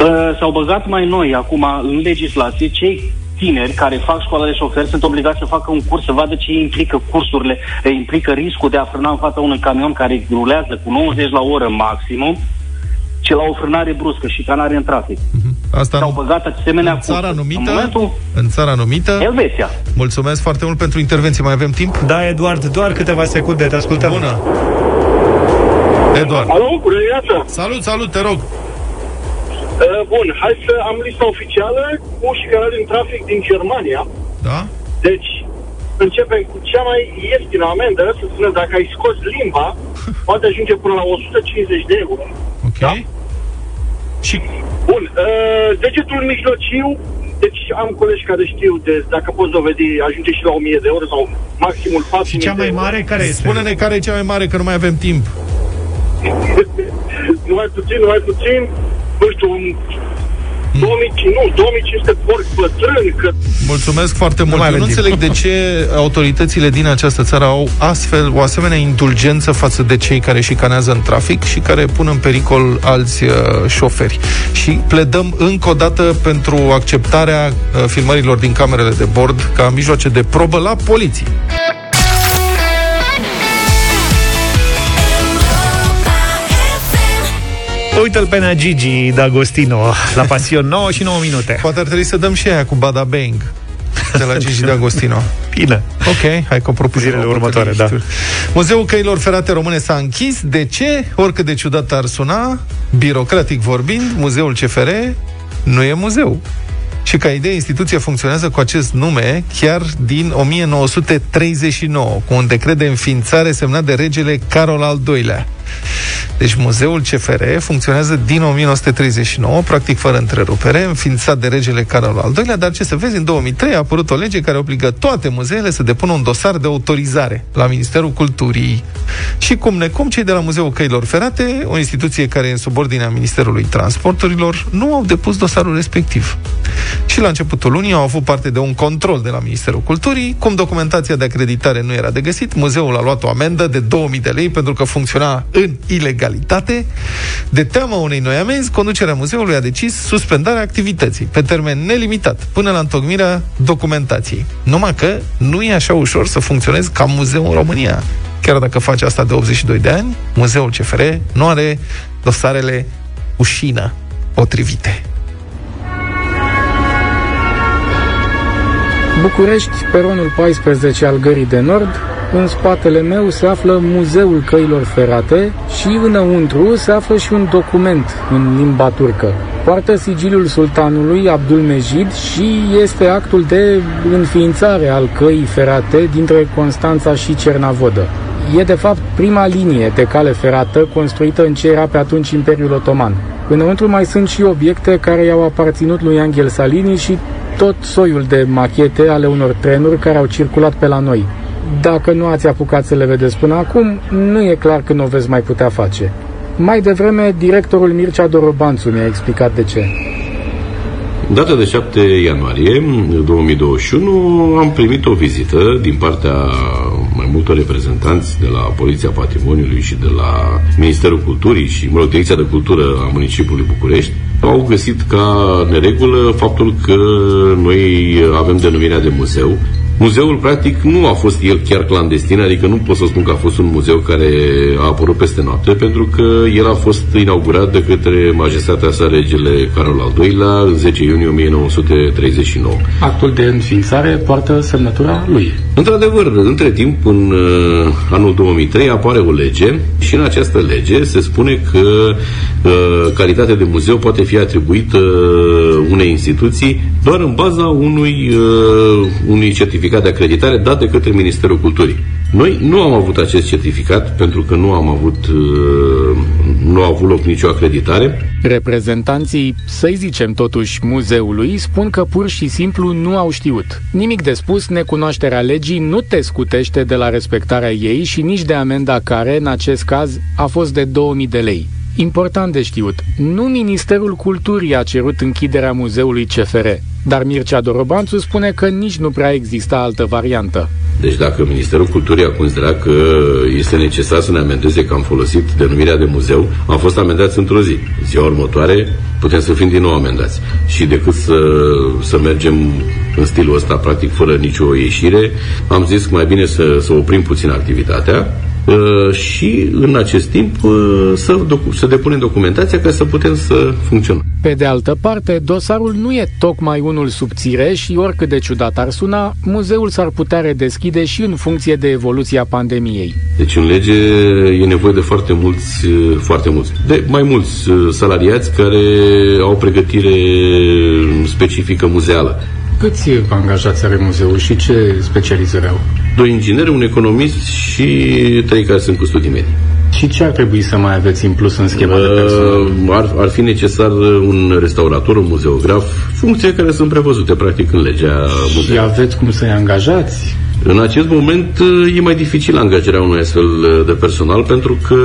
Uh, s-au băgat mai noi acum în legislație cei tineri care fac școala de șofer sunt obligați să facă un curs, să vadă ce implică cursurile, implică riscul de a frâna în fața unui camion care rulează cu 90 la oră maximum, ci la o frânare bruscă și canare în trafic. Mm-hmm. Asta S-au băgat asemenea în țara cursuri. numită, În momentul, în țara numită. Elveția. Mulțumesc foarte mult pentru intervenție. Mai avem timp? Da, Eduard, doar câteva secunde, te ascultăm. Bună. Eduard. Alo, bună dimineața! Salut, salut, te rog. Uh, bun, hai să am lista oficială cu șicanare în trafic din Germania. Da? Deci, începem cu cea mai ieftină amendă, să spunem, dacă ai scos limba, <laughs> poate ajunge până la 150 de euro. Ok. Da? Și Bun, uh, degetul mijlociu, deci am colegi care știu, de, dacă poți dovedi, ajunge și la 1000 de euro sau maximul 4000 Și cea de mai euro. mare care este? spune-ne care e cea mai mare, că nu mai avem timp. <laughs> nu mai puțin, nu mai puțin, nu știu, un 2005, nu, 2500 porc bătrâni, că Mulțumesc foarte mult. mai Eu nu avem timp. înțeleg de ce autoritățile din această țară au astfel, o asemenea indulgență față de cei care șicanează în trafic și care pun în pericol alți uh, șoferi. Și pledăm încă o dată pentru acceptarea uh, filmărilor din camerele de bord ca mijloace de probă la poliție. Uite-l pe Nea Gigi D'Agostino la Pasion 9 și 9 minute. Poate ar trebui să dăm și aia cu Bada Bang de la <laughs> Gigi D'Agostino. Bine. Ok, hai că o propunem. Zilele o următoare, propunem. da. Muzeul Căilor Ferate Române s-a închis. De ce? Oricât de ciudat ar suna, birocratic vorbind, Muzeul CFR nu e muzeu. Și ca idee, instituția funcționează cu acest nume chiar din 1939, cu un decret de înființare semnat de regele Carol al II-lea. Deci muzeul CFR funcționează din 1939, practic fără întrerupere, înființat de regele Carol al II-lea, dar ce să vezi, în 2003 a apărut o lege care obligă toate muzeele să depună un dosar de autorizare la Ministerul Culturii. Și cum necum, cei de la Muzeul Căilor Ferate, o instituție care e în subordinea Ministerului Transporturilor, nu au depus dosarul respectiv. Și la începutul lunii au avut parte de un control de la Ministerul Culturii. Cum documentația de acreditare nu era de găsit, muzeul a luat o amendă de 2000 de lei pentru că funcționa în ilegalitate. De teama unei noi amenzi, conducerea muzeului a decis suspendarea activității pe termen nelimitat, până la întocmirea documentației. Numai că nu e așa ușor să funcționezi ca muzeu în România. Chiar dacă faci asta de 82 de ani, muzeul CFR nu are dosarele ușină potrivite. București, peronul 14 al Gării de Nord. În spatele meu se află Muzeul Căilor Ferate și înăuntru se află și un document în limba turcă. Poartă sigiliul sultanului Abdul Mejid și este actul de înființare al căii ferate dintre Constanța și Cernavodă. E de fapt prima linie de cale ferată construită în ce era pe atunci Imperiul Otoman. Înăuntru mai sunt și obiecte care i-au aparținut lui Angel Salini și tot soiul de machete ale unor trenuri care au circulat pe la noi. Dacă nu ați apucat să le vedeți până acum, nu e clar când o veți mai putea face. Mai devreme, directorul Mircea Dorobanțu mi-a explicat de ce. În data de 7 ianuarie 2021 am primit o vizită din partea mai multor reprezentanți de la Poliția Patrimoniului și de la Ministerul Culturii și, mă rog, Direcția de Cultură a municipiului București. Au găsit ca neregulă faptul că noi avem denumirea de muzeu Muzeul, practic, nu a fost el chiar clandestin, adică nu pot să spun că a fost un muzeu care a apărut peste noapte, pentru că el a fost inaugurat de către majestatea sa regele Carol al II-lea în 10 iunie 1939. Actul de înființare poartă semnătura lui. Într-adevăr, între timp, în uh, anul 2003 apare o lege și în această lege se spune că uh, calitatea de muzeu poate fi atribuită uh, unei instituții doar în baza unui, uh, unui certificat de acreditare dat de către Ministerul Culturii. Noi nu am avut acest certificat pentru că nu am avut, uh, nu a avut loc nicio acreditare. Reprezentanții, să-i zicem totuși, muzeului spun că pur și simplu nu au știut. Nimic de spus, necunoașterea legii nu te scutește de la respectarea ei și nici de amenda care, în acest caz, a fost de 2000 de lei. Important de știut, nu Ministerul Culturii a cerut închiderea muzeului CFR, dar Mircea Dorobanțu spune că nici nu prea exista altă variantă. Deci dacă Ministerul Culturii a considerat că este necesar să ne amendeze că am folosit denumirea de muzeu, am fost amendați într-o zi. Ziua următoare putem să fim din nou amendați. Și decât să, să mergem în stilul ăsta, practic fără nicio ieșire, am zis că mai bine să, să oprim puțin activitatea Uh, și în acest timp uh, să, docu- să depunem documentația ca să putem să funcționăm. Pe de altă parte, dosarul nu e tocmai unul subțire și oricât de ciudat ar suna, muzeul s-ar putea redeschide și în funcție de evoluția pandemiei. Deci în lege e nevoie de foarte mulți, uh, foarte mulți, de mai mulți salariați care au pregătire specifică muzeală. Câți angajați are muzeul și ce specializări au? Doi ingineri, un economist și trei care sunt cu studii medii. Și ce ar trebui să mai aveți în plus în schema de personal? Uh, ar, ar fi necesar un restaurator, un muzeograf, funcții care sunt prevăzute practic în legea muzeului. Și aveți cum să-i angajați? În acest moment e mai dificil angajarea unui astfel de personal pentru că,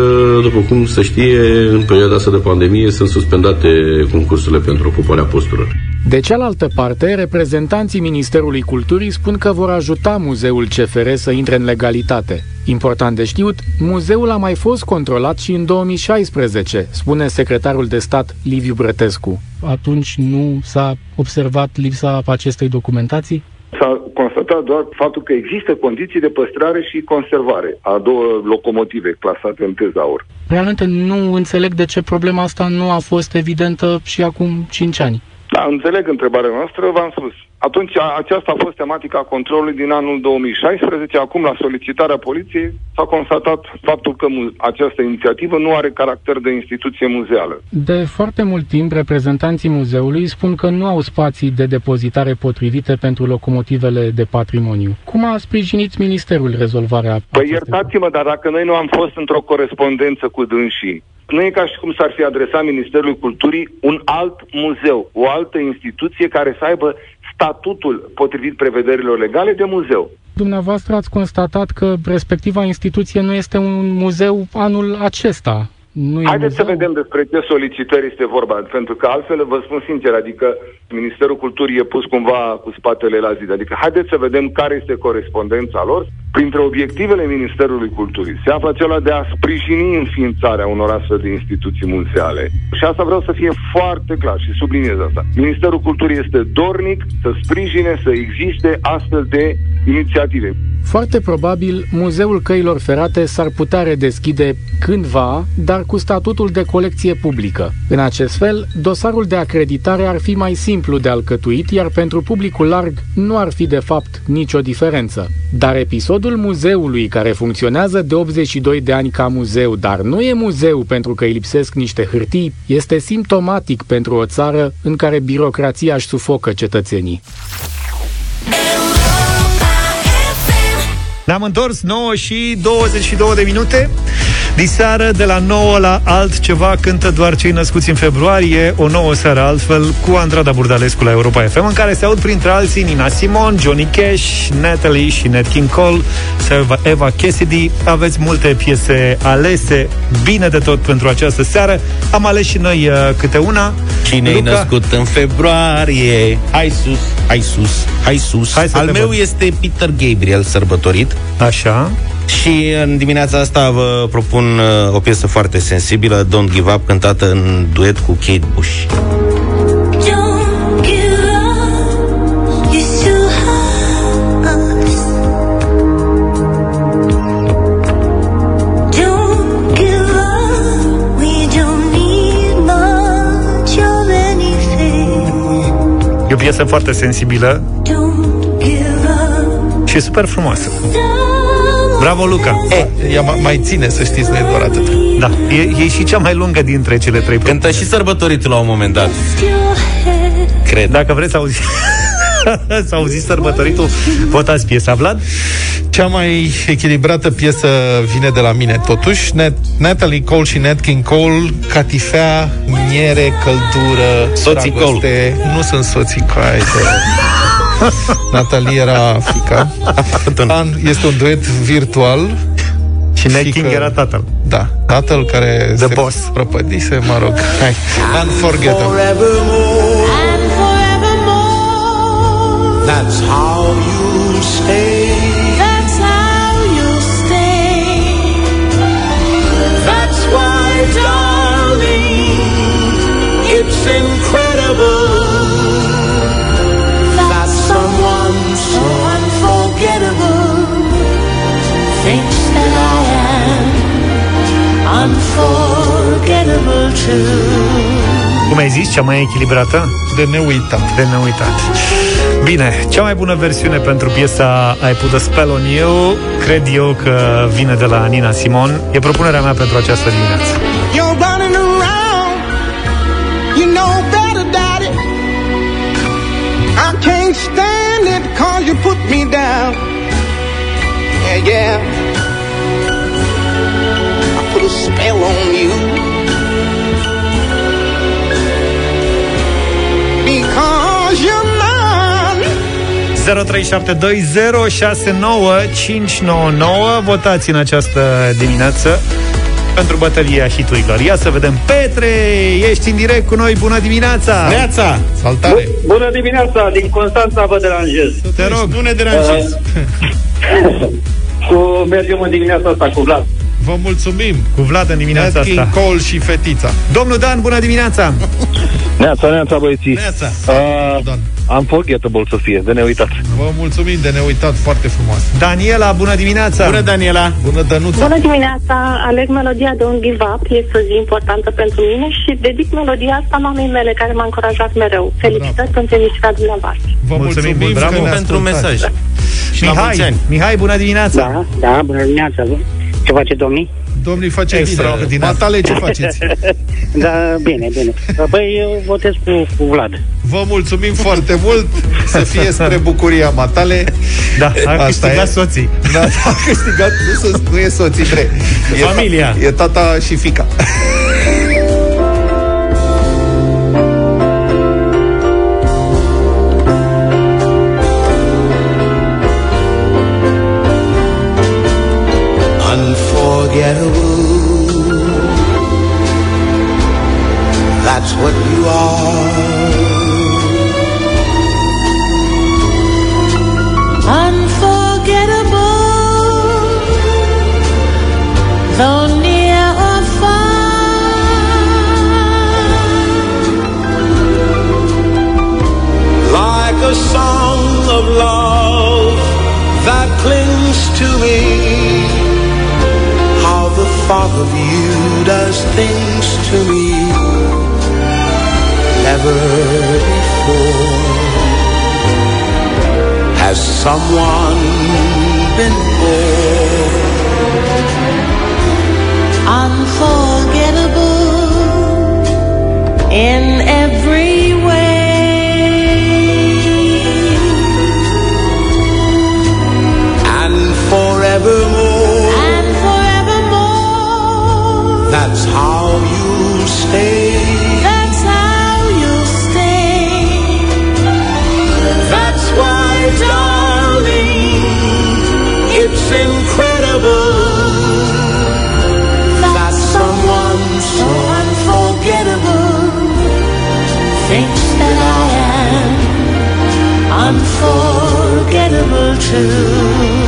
după cum se știe, în perioada asta de pandemie sunt suspendate concursurile pentru ocuparea posturilor. De cealaltă parte, reprezentanții Ministerului Culturii spun că vor ajuta muzeul CFR să intre în legalitate. Important de știut, muzeul a mai fost controlat și în 2016, spune secretarul de stat Liviu Brătescu. Atunci nu s-a observat lipsa acestei documentații? S-a constatat doar faptul că există condiții de păstrare și conservare a două locomotive clasate în tezaur. Realmente nu înțeleg de ce problema asta nu a fost evidentă și acum 5 ani. Da, înțeleg întrebarea noastră, v-am spus. Atunci, aceasta a fost tematica controlului din anul 2016. Acum, la solicitarea poliției, s-a constatat faptul că această inițiativă nu are caracter de instituție muzeală. De foarte mult timp, reprezentanții muzeului spun că nu au spații de depozitare potrivite pentru locomotivele de patrimoniu. Cum a sprijinit Ministerul rezolvarea Păi iertați-mă, dar dacă noi nu am fost într-o corespondență cu dânsii, nu e ca și cum s-ar fi adresat Ministerului Culturii un alt muzeu, o altă instituție care să aibă statutul potrivit prevederilor legale de muzeu. Dumneavoastră ați constatat că respectiva instituție nu este un muzeu anul acesta. Nu Haideți să vedem despre ce solicitări este vorba, pentru că altfel vă spun sincer, adică Ministerul Culturii e pus cumva cu spatele la zid. Adică haideți să vedem care este corespondența lor. Printre obiectivele Ministerului Culturii se află acela de a sprijini înființarea unor astfel de instituții muzeale. Și asta vreau să fie foarte clar și subliniez asta. Ministerul Culturii este dornic să sprijine, să existe astfel de inițiative. Foarte probabil, Muzeul Căilor Ferate s-ar putea redeschide cândva, dar cu statutul de colecție publică. În acest fel, dosarul de acreditare ar fi mai simplu de alcătuit, iar pentru publicul larg nu ar fi de fapt nicio diferență. Dar episodul muzeului, care funcționează de 82 de ani ca muzeu, dar nu e muzeu pentru că îi lipsesc niște hârtii, este simptomatic pentru o țară în care birocrația își sufocă cetățenii. Ne-am întors 9 și 22 de minute. Diseară, de la 9 la altceva, cântă doar cei născuți în februarie, o nouă seară altfel, cu Andrada Burdalescu la Europa FM, în care se aud printre alții Nina Simon, Johnny Cash, Natalie și Nat King Cole, Eva, Eva Cassidy. Aveți multe piese alese, bine de tot pentru această seară. Am ales și noi uh, câte una. Cine e născut în februarie? Hai sus, hai sus, hai sus. Hai Al meu este Peter Gabriel, sărbătorit. Așa. Și în dimineața asta vă propun uh, o piesă foarte sensibilă, Don't Give Up, cântată în duet cu Kate Bush. E o piesă foarte sensibilă și super frumoasă. Bravo, Luca! E, ea mai ține, să știți, nu e doar atât. Da, e, e și cea mai lungă dintre cele trei Cântă și sărbătoritul la un moment dat. Cred. Dacă vreți să auziți <laughs> să auziți sărbătoritul, votați piesa, Vlad? Cea mai echilibrată piesă vine de la mine, totuși. Net, Natalie Cole și Nat King Cole, catifea, miere, căldură, Soții Cole. Nu sunt soții Cole. <laughs> Natalie era fica. Dan este un duet virtual. Și Nat King era tatăl. Da, tatăl care The se boss. prăpădise, mă rog. Hai. Ah. Unforgettable. That's how you stay. That's how you stay. That's why, darling, it's incredible. Cum ai zis, cea mai echilibrată? De neuitat. De neuitat. Bine, cea mai bună versiune pentru piesa I Put a Spell on You Cred eu că vine de la Nina Simon E propunerea mea pentru această dimineață You're running around You know better, daddy I can't stand it cause you put me down Yeah, yeah 0372069599 Votați în această dimineață pentru bătălia hiturilor. Ia să vedem. Petre, ești în direct cu noi. Bună dimineața! Neața! Saltare! Bună dimineața! Din Constanța vă deranjez. Te rog. Nu ne deranjezi. Uh, cu, mergem în dimineața asta cu Vlad. Vă mulțumim! Cu Vlad în dimineața Nat King asta. Cole și fetița. Domnul Dan, bună dimineața! <laughs> Neața, neața, băieții. Neața. Uh, unforgettable să fie, de neuitat. Vă mulțumim de neuitat, foarte frumos. Daniela, bună dimineața! Bună, Daniela! Bună, Dănuța! Bună dimineața! Aleg melodia de un give up. Este o zi importantă pentru mine și dedic melodia asta mamei mele care m-a încurajat mereu. Felicitări pentru emisiunea dumneavoastră. Vă Mulțumim, mulțumim, bravo că ne pentru ascultați. mesaj. Și la mulți Mihai, ani. Mihai, bună dimineața! Da, da, bună dimineața. Ce face domnii? Domnii face bine. Extraordinar. Matale, ce faceți? <laughs> Da, bine, bine. Băi, eu votez cu, cu Vlad. Vă mulțumim foarte mult Să fie spre bucuria matale Da, a Asta câștigat e. soții. Da, a câștigat, nu, să, nu e soții, bre e Familia. Ta, e tata și fica someone been more? unforgettable in unforgettable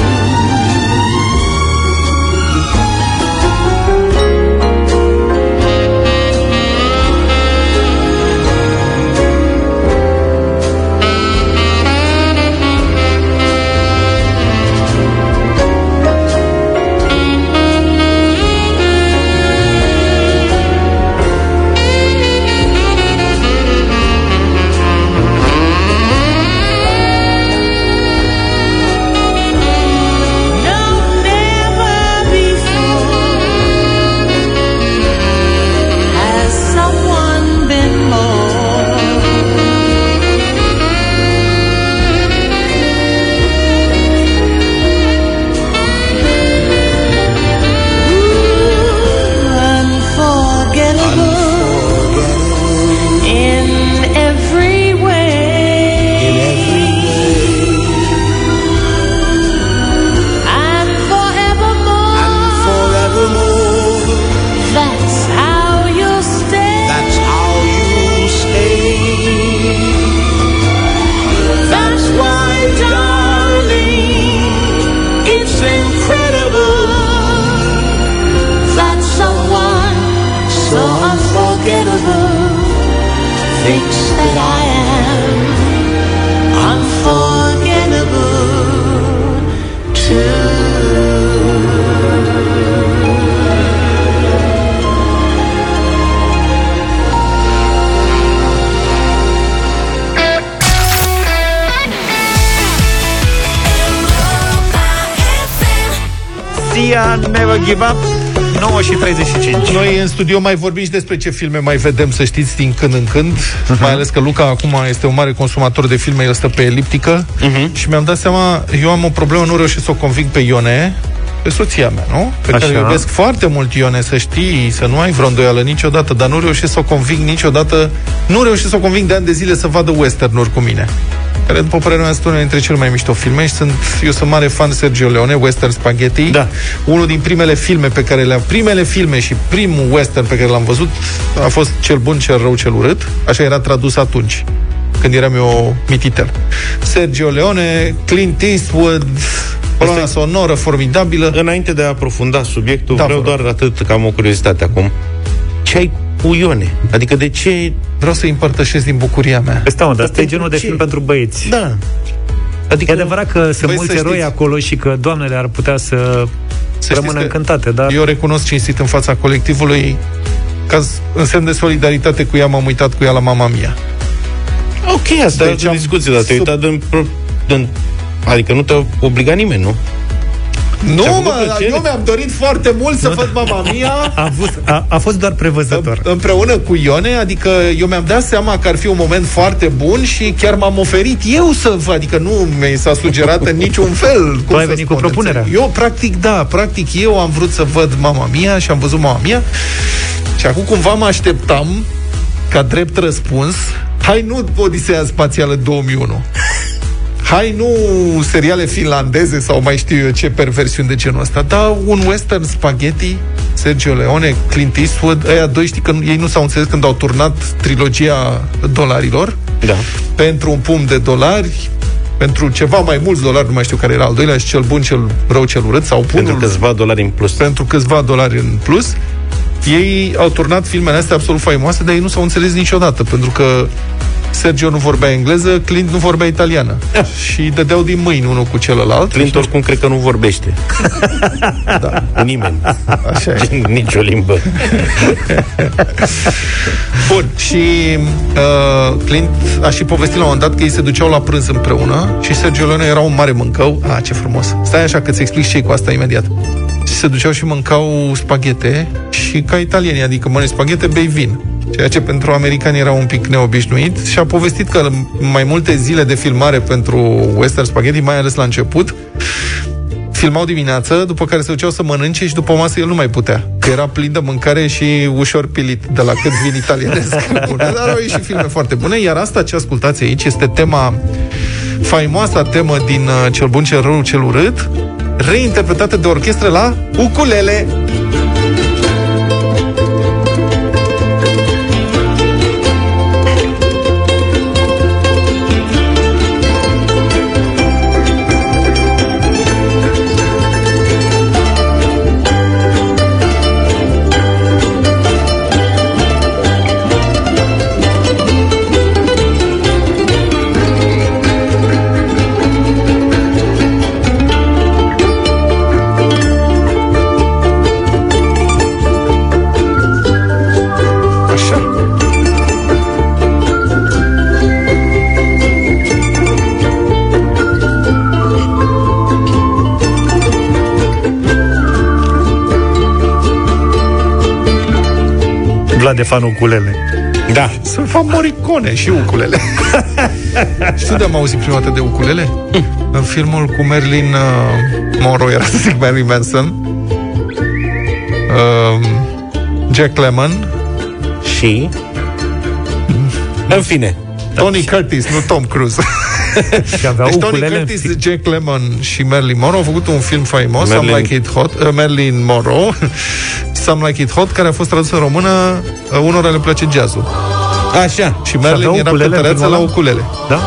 Sia, Never Give Up 9 și 35 Noi în studio mai vorbim și despre ce filme mai vedem, să știți, din când în când. Uh-huh. Mai ales că Luca acum este un mare consumator de filme, el stă pe eliptică. Uh-huh. Și mi-am dat seama, eu am o problemă, nu reușesc să o conving pe Ione, pe soția mea, nu? Pe Așa. care o iubesc foarte mult, Ione, să știi, să nu ai vreo îndoială niciodată, dar nu reușesc să o conving niciodată, nu reușesc să o conving de ani de zile să vadă western-uri cu mine care, după părerea mea, sunt unele dintre cele mai mișto filme și sunt, eu sunt mare fan de Sergio Leone, Western Spaghetti. Da. Unul din primele filme pe care le-am, primele filme și primul western pe care l-am văzut a fost Cel bun, cel rău, cel urât. Așa era tradus atunci când eram eu mititel. Sergio Leone, Clint Eastwood, coloana sonoră formidabilă. Înainte de a aprofunda subiectul, Da, da, vreau vă rog. doar atât că am o curiozitate acum. Ce ai cu Ione? Adică de ce... Vreau să-i împărtășesc din bucuria mea. Stai mă, dar asta e pentru genul de ce? film pentru băieți Da. Adică e adevărat că sunt Băi, mulți să eroi știți. acolo și că doamnele ar putea să, Să rămână știți că încântate, dar Eu recunosc cinstit în fața colectivului ca z- în semn de solidaritate cu ea m-am uitat cu ea la mama mia. Ok, asta Deci e o am discuție, dar te-ai sub- uitat în, pro- în... Adică nu te obliga nimeni, nu? Nu, Ți-a făcut mă, plăcere? eu mi-am dorit foarte mult să văd mama mia <laughs> a, fost, a, a fost doar prevăzător. împreună cu Ione, adică eu mi-am dat seama că ar fi un moment foarte bun și chiar m-am oferit eu să văd, adică nu mi s-a sugerat în niciun <laughs> fel. Cum ai să venit cu spun, propunerea. înțeleg? Eu, practic, da, practic eu am vrut să văd mama mia și am văzut mama mia și acum cumva mă așteptam ca drept răspuns hai nu Odiseea Spațială 2001 Hai, nu seriale finlandeze sau mai știu eu ce perversiuni de genul ăsta, dar un western spaghetti, Sergio Leone, Clint Eastwood, ăia doi știi că ei nu s-au înțeles când au turnat trilogia dolarilor Da. pentru un pumn de dolari, pentru ceva mai mulți dolari, nu mai știu care era al doilea, și cel bun, cel rău, cel urât, sau punul Pentru câțiva dolari în plus. pentru câțiva dolari în plus. Ei au turnat filmele astea absolut faimoase, dar ei nu s-au înțeles niciodată, pentru că Sergio nu vorbea engleză, Clint nu vorbea italiană. Și dădeau din mâini unul cu celălalt. Clint oricum cred că nu vorbește. <laughs> Da. Nimeni. Așa e. Nici o limbă. Bun, și uh, Clint a și povestit la un moment dat că ei se duceau la prânz împreună și Sergio Leone era un mare mâncău. Ah, ce frumos. Stai așa că ți explic și ei cu asta imediat. Și se duceau și mâncau spaghete și ca italieni, adică mănânci spaghete, bei vin. Ceea ce pentru americani era un pic neobișnuit și a povestit că în mai multe zile de filmare pentru Western Spaghetti, mai ales la început, filmau dimineață, după care se duceau să mănânce și după masă el nu mai putea. Că era plin de mâncare și ușor pilit de la cât vin italienesc. <laughs> Bun, Dar au ieșit filme foarte bune, iar asta ce ascultați aici este tema faimoasa temă din uh, Cel bun, cel rău, cel urât, reinterpretată de orchestră la ukulele. De fan ukulele. Da. Sunt fan Morricone și ukulele. <laughs> Știu de am auzit prima dată de ukulele? În filmul cu Marilyn uh, Monroe, era să zic Marilyn Manson, uh, Jack Lemmon, Și... În fine. Tony Curtis, nu Tom Cruise. <laughs> Și avea Deci Tony ukulele în Curtis, fi- Jack Lemmon și Marilyn Monroe au făcut un film faimos, Some Marilyn- Like It Hot, uh, Marilyn Monroe, Some Like It Hot, care a fost tradus în română, uh, unora le place jazzul. Așa. Și Marilyn avea era ukulele în cântăreață filmul la ăla? ukulele. Da?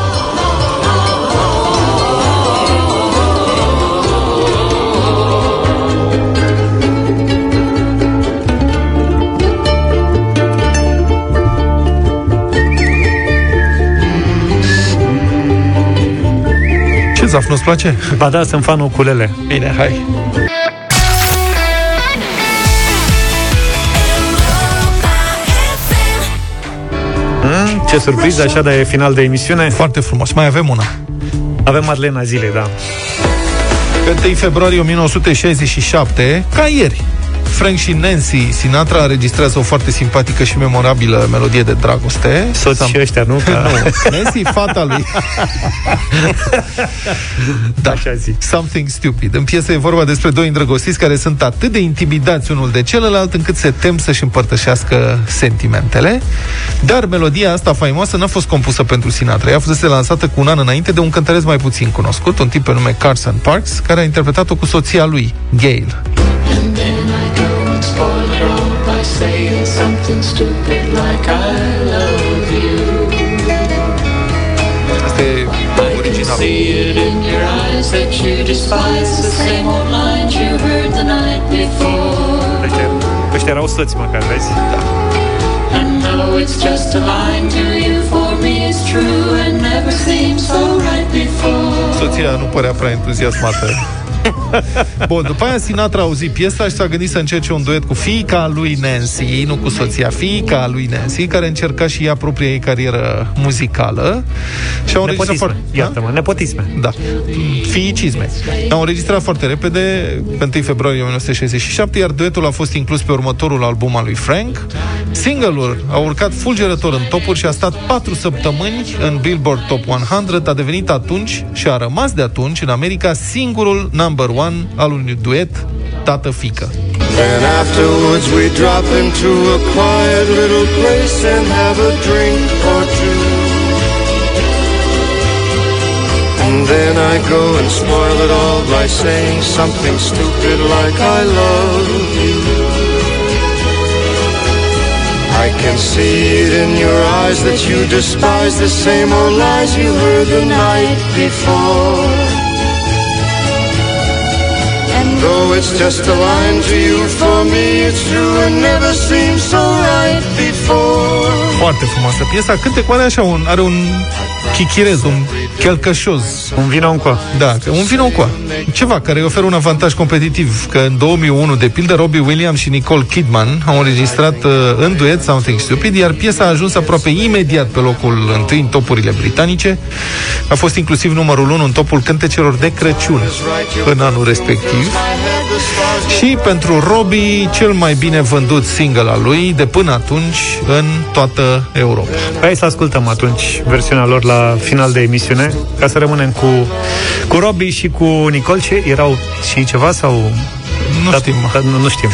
Ce, Zaf, nu-ți place? Ba da, sunt fan ukulele. Bine, hai. Ce surpriză, așa de final de emisiune. Foarte frumos. Mai avem una. Avem Madlena Zilei, da. Pe 1 februarie 1967, ca ieri, Frank și Nancy Sinatra înregistrează o foarte simpatică și memorabilă melodie de dragoste. Soți Sam- și ăștia, nu? <laughs> Ca... nu. Nancy, fata lui. <laughs> da. Așa zic. Something Stupid. În piesă e vorba despre doi îndrăgostiți care sunt atât de intimidați unul de celălalt încât se tem să-și împărtășească sentimentele. Dar melodia asta faimoasă n-a fost compusă pentru Sinatra. Ea a fost lansată cu un an înainte de un cântăreț mai puțin cunoscut, un tip pe nume Carson Parks, care a interpretat-o cu soția lui, Gail. Something stupid like I love you. I can see it in your eyes that you despise the same old lines you heard the night before. Ăștia, ăștia erau soți măcar, vezi? Da. And though it's just a line to you, for me it's true and never seemed so. Soția nu părea prea entuziasmată. <laughs> Bun, după aia Sinatra a auzit piesa și s-a gândit să încerce un duet cu fiica lui Nancy, nu cu soția, fiica lui Nancy, care încerca și ea propria ei carieră muzicală. Și au înregistrat Nepotisme. foarte... Iartă-mă, nepotisme. Da, fiicisme. Au înregistrat foarte repede, pe 1 februarie 1967, iar duetul a fost inclus pe următorul album al lui Frank. Single-ul a urcat fulgerător în topuri și a stat 4 săptămâni în Billboard Top 100, a devenit atunci și a rămas de atunci în America singurul number one al unui duet tată-fică. And afterwards we drop into a quiet little place and have a drink or two. And then I go and spoil it all by saying something stupid like I love you. Can see it in your eyes that you despise the same old lies you heard the night before. And though it's just a line to you, for me it's true and never seemed so right before. Foarte frumoasă piesa. Cântecul are așa un, are un chichirez, un chelcășoz. Un vino în coa. Da, un vino în coa. Ceva care îi oferă un avantaj competitiv. Că în 2001, de pildă, Robbie Williams și Nicole Kidman au înregistrat uh, în duet Something Stupid, iar piesa a ajuns aproape imediat pe locul întâi în topurile britanice. A fost inclusiv numărul 1 în topul cântecelor de Crăciun în anul respectiv. Și pentru Robbie, cel mai bine vândut single al lui de până atunci în toată Europa. Hai să ascultăm atunci versiunea lor la final de emisiune, ca să rămânem cu, cu Robbie și cu Nicole. Ce erau și ceva sau... Nu Da, știm. da, nu, nu știm.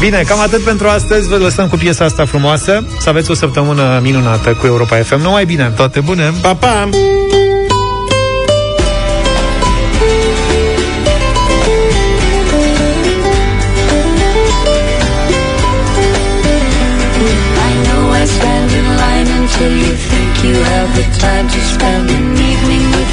Bine, cam atât pentru astăzi. Vă lăsăm cu piesa asta frumoasă. Să aveți o săptămână minunată cu Europa FM. Numai bine! Toate bune! Pa, pa! I know I stand in line until you think you have the time to spend an evening with me.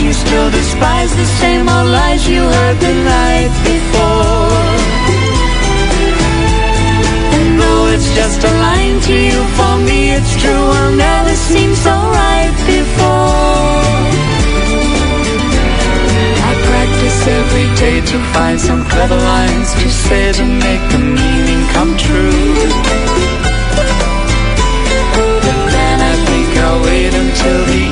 Your you still despise the same old lies you heard the night before. And though it's just a line to you, for me it's true, I'll never seem so right before. I practice every day to find some clever lines to say to make the meaning come true. But then I think I'll wait until the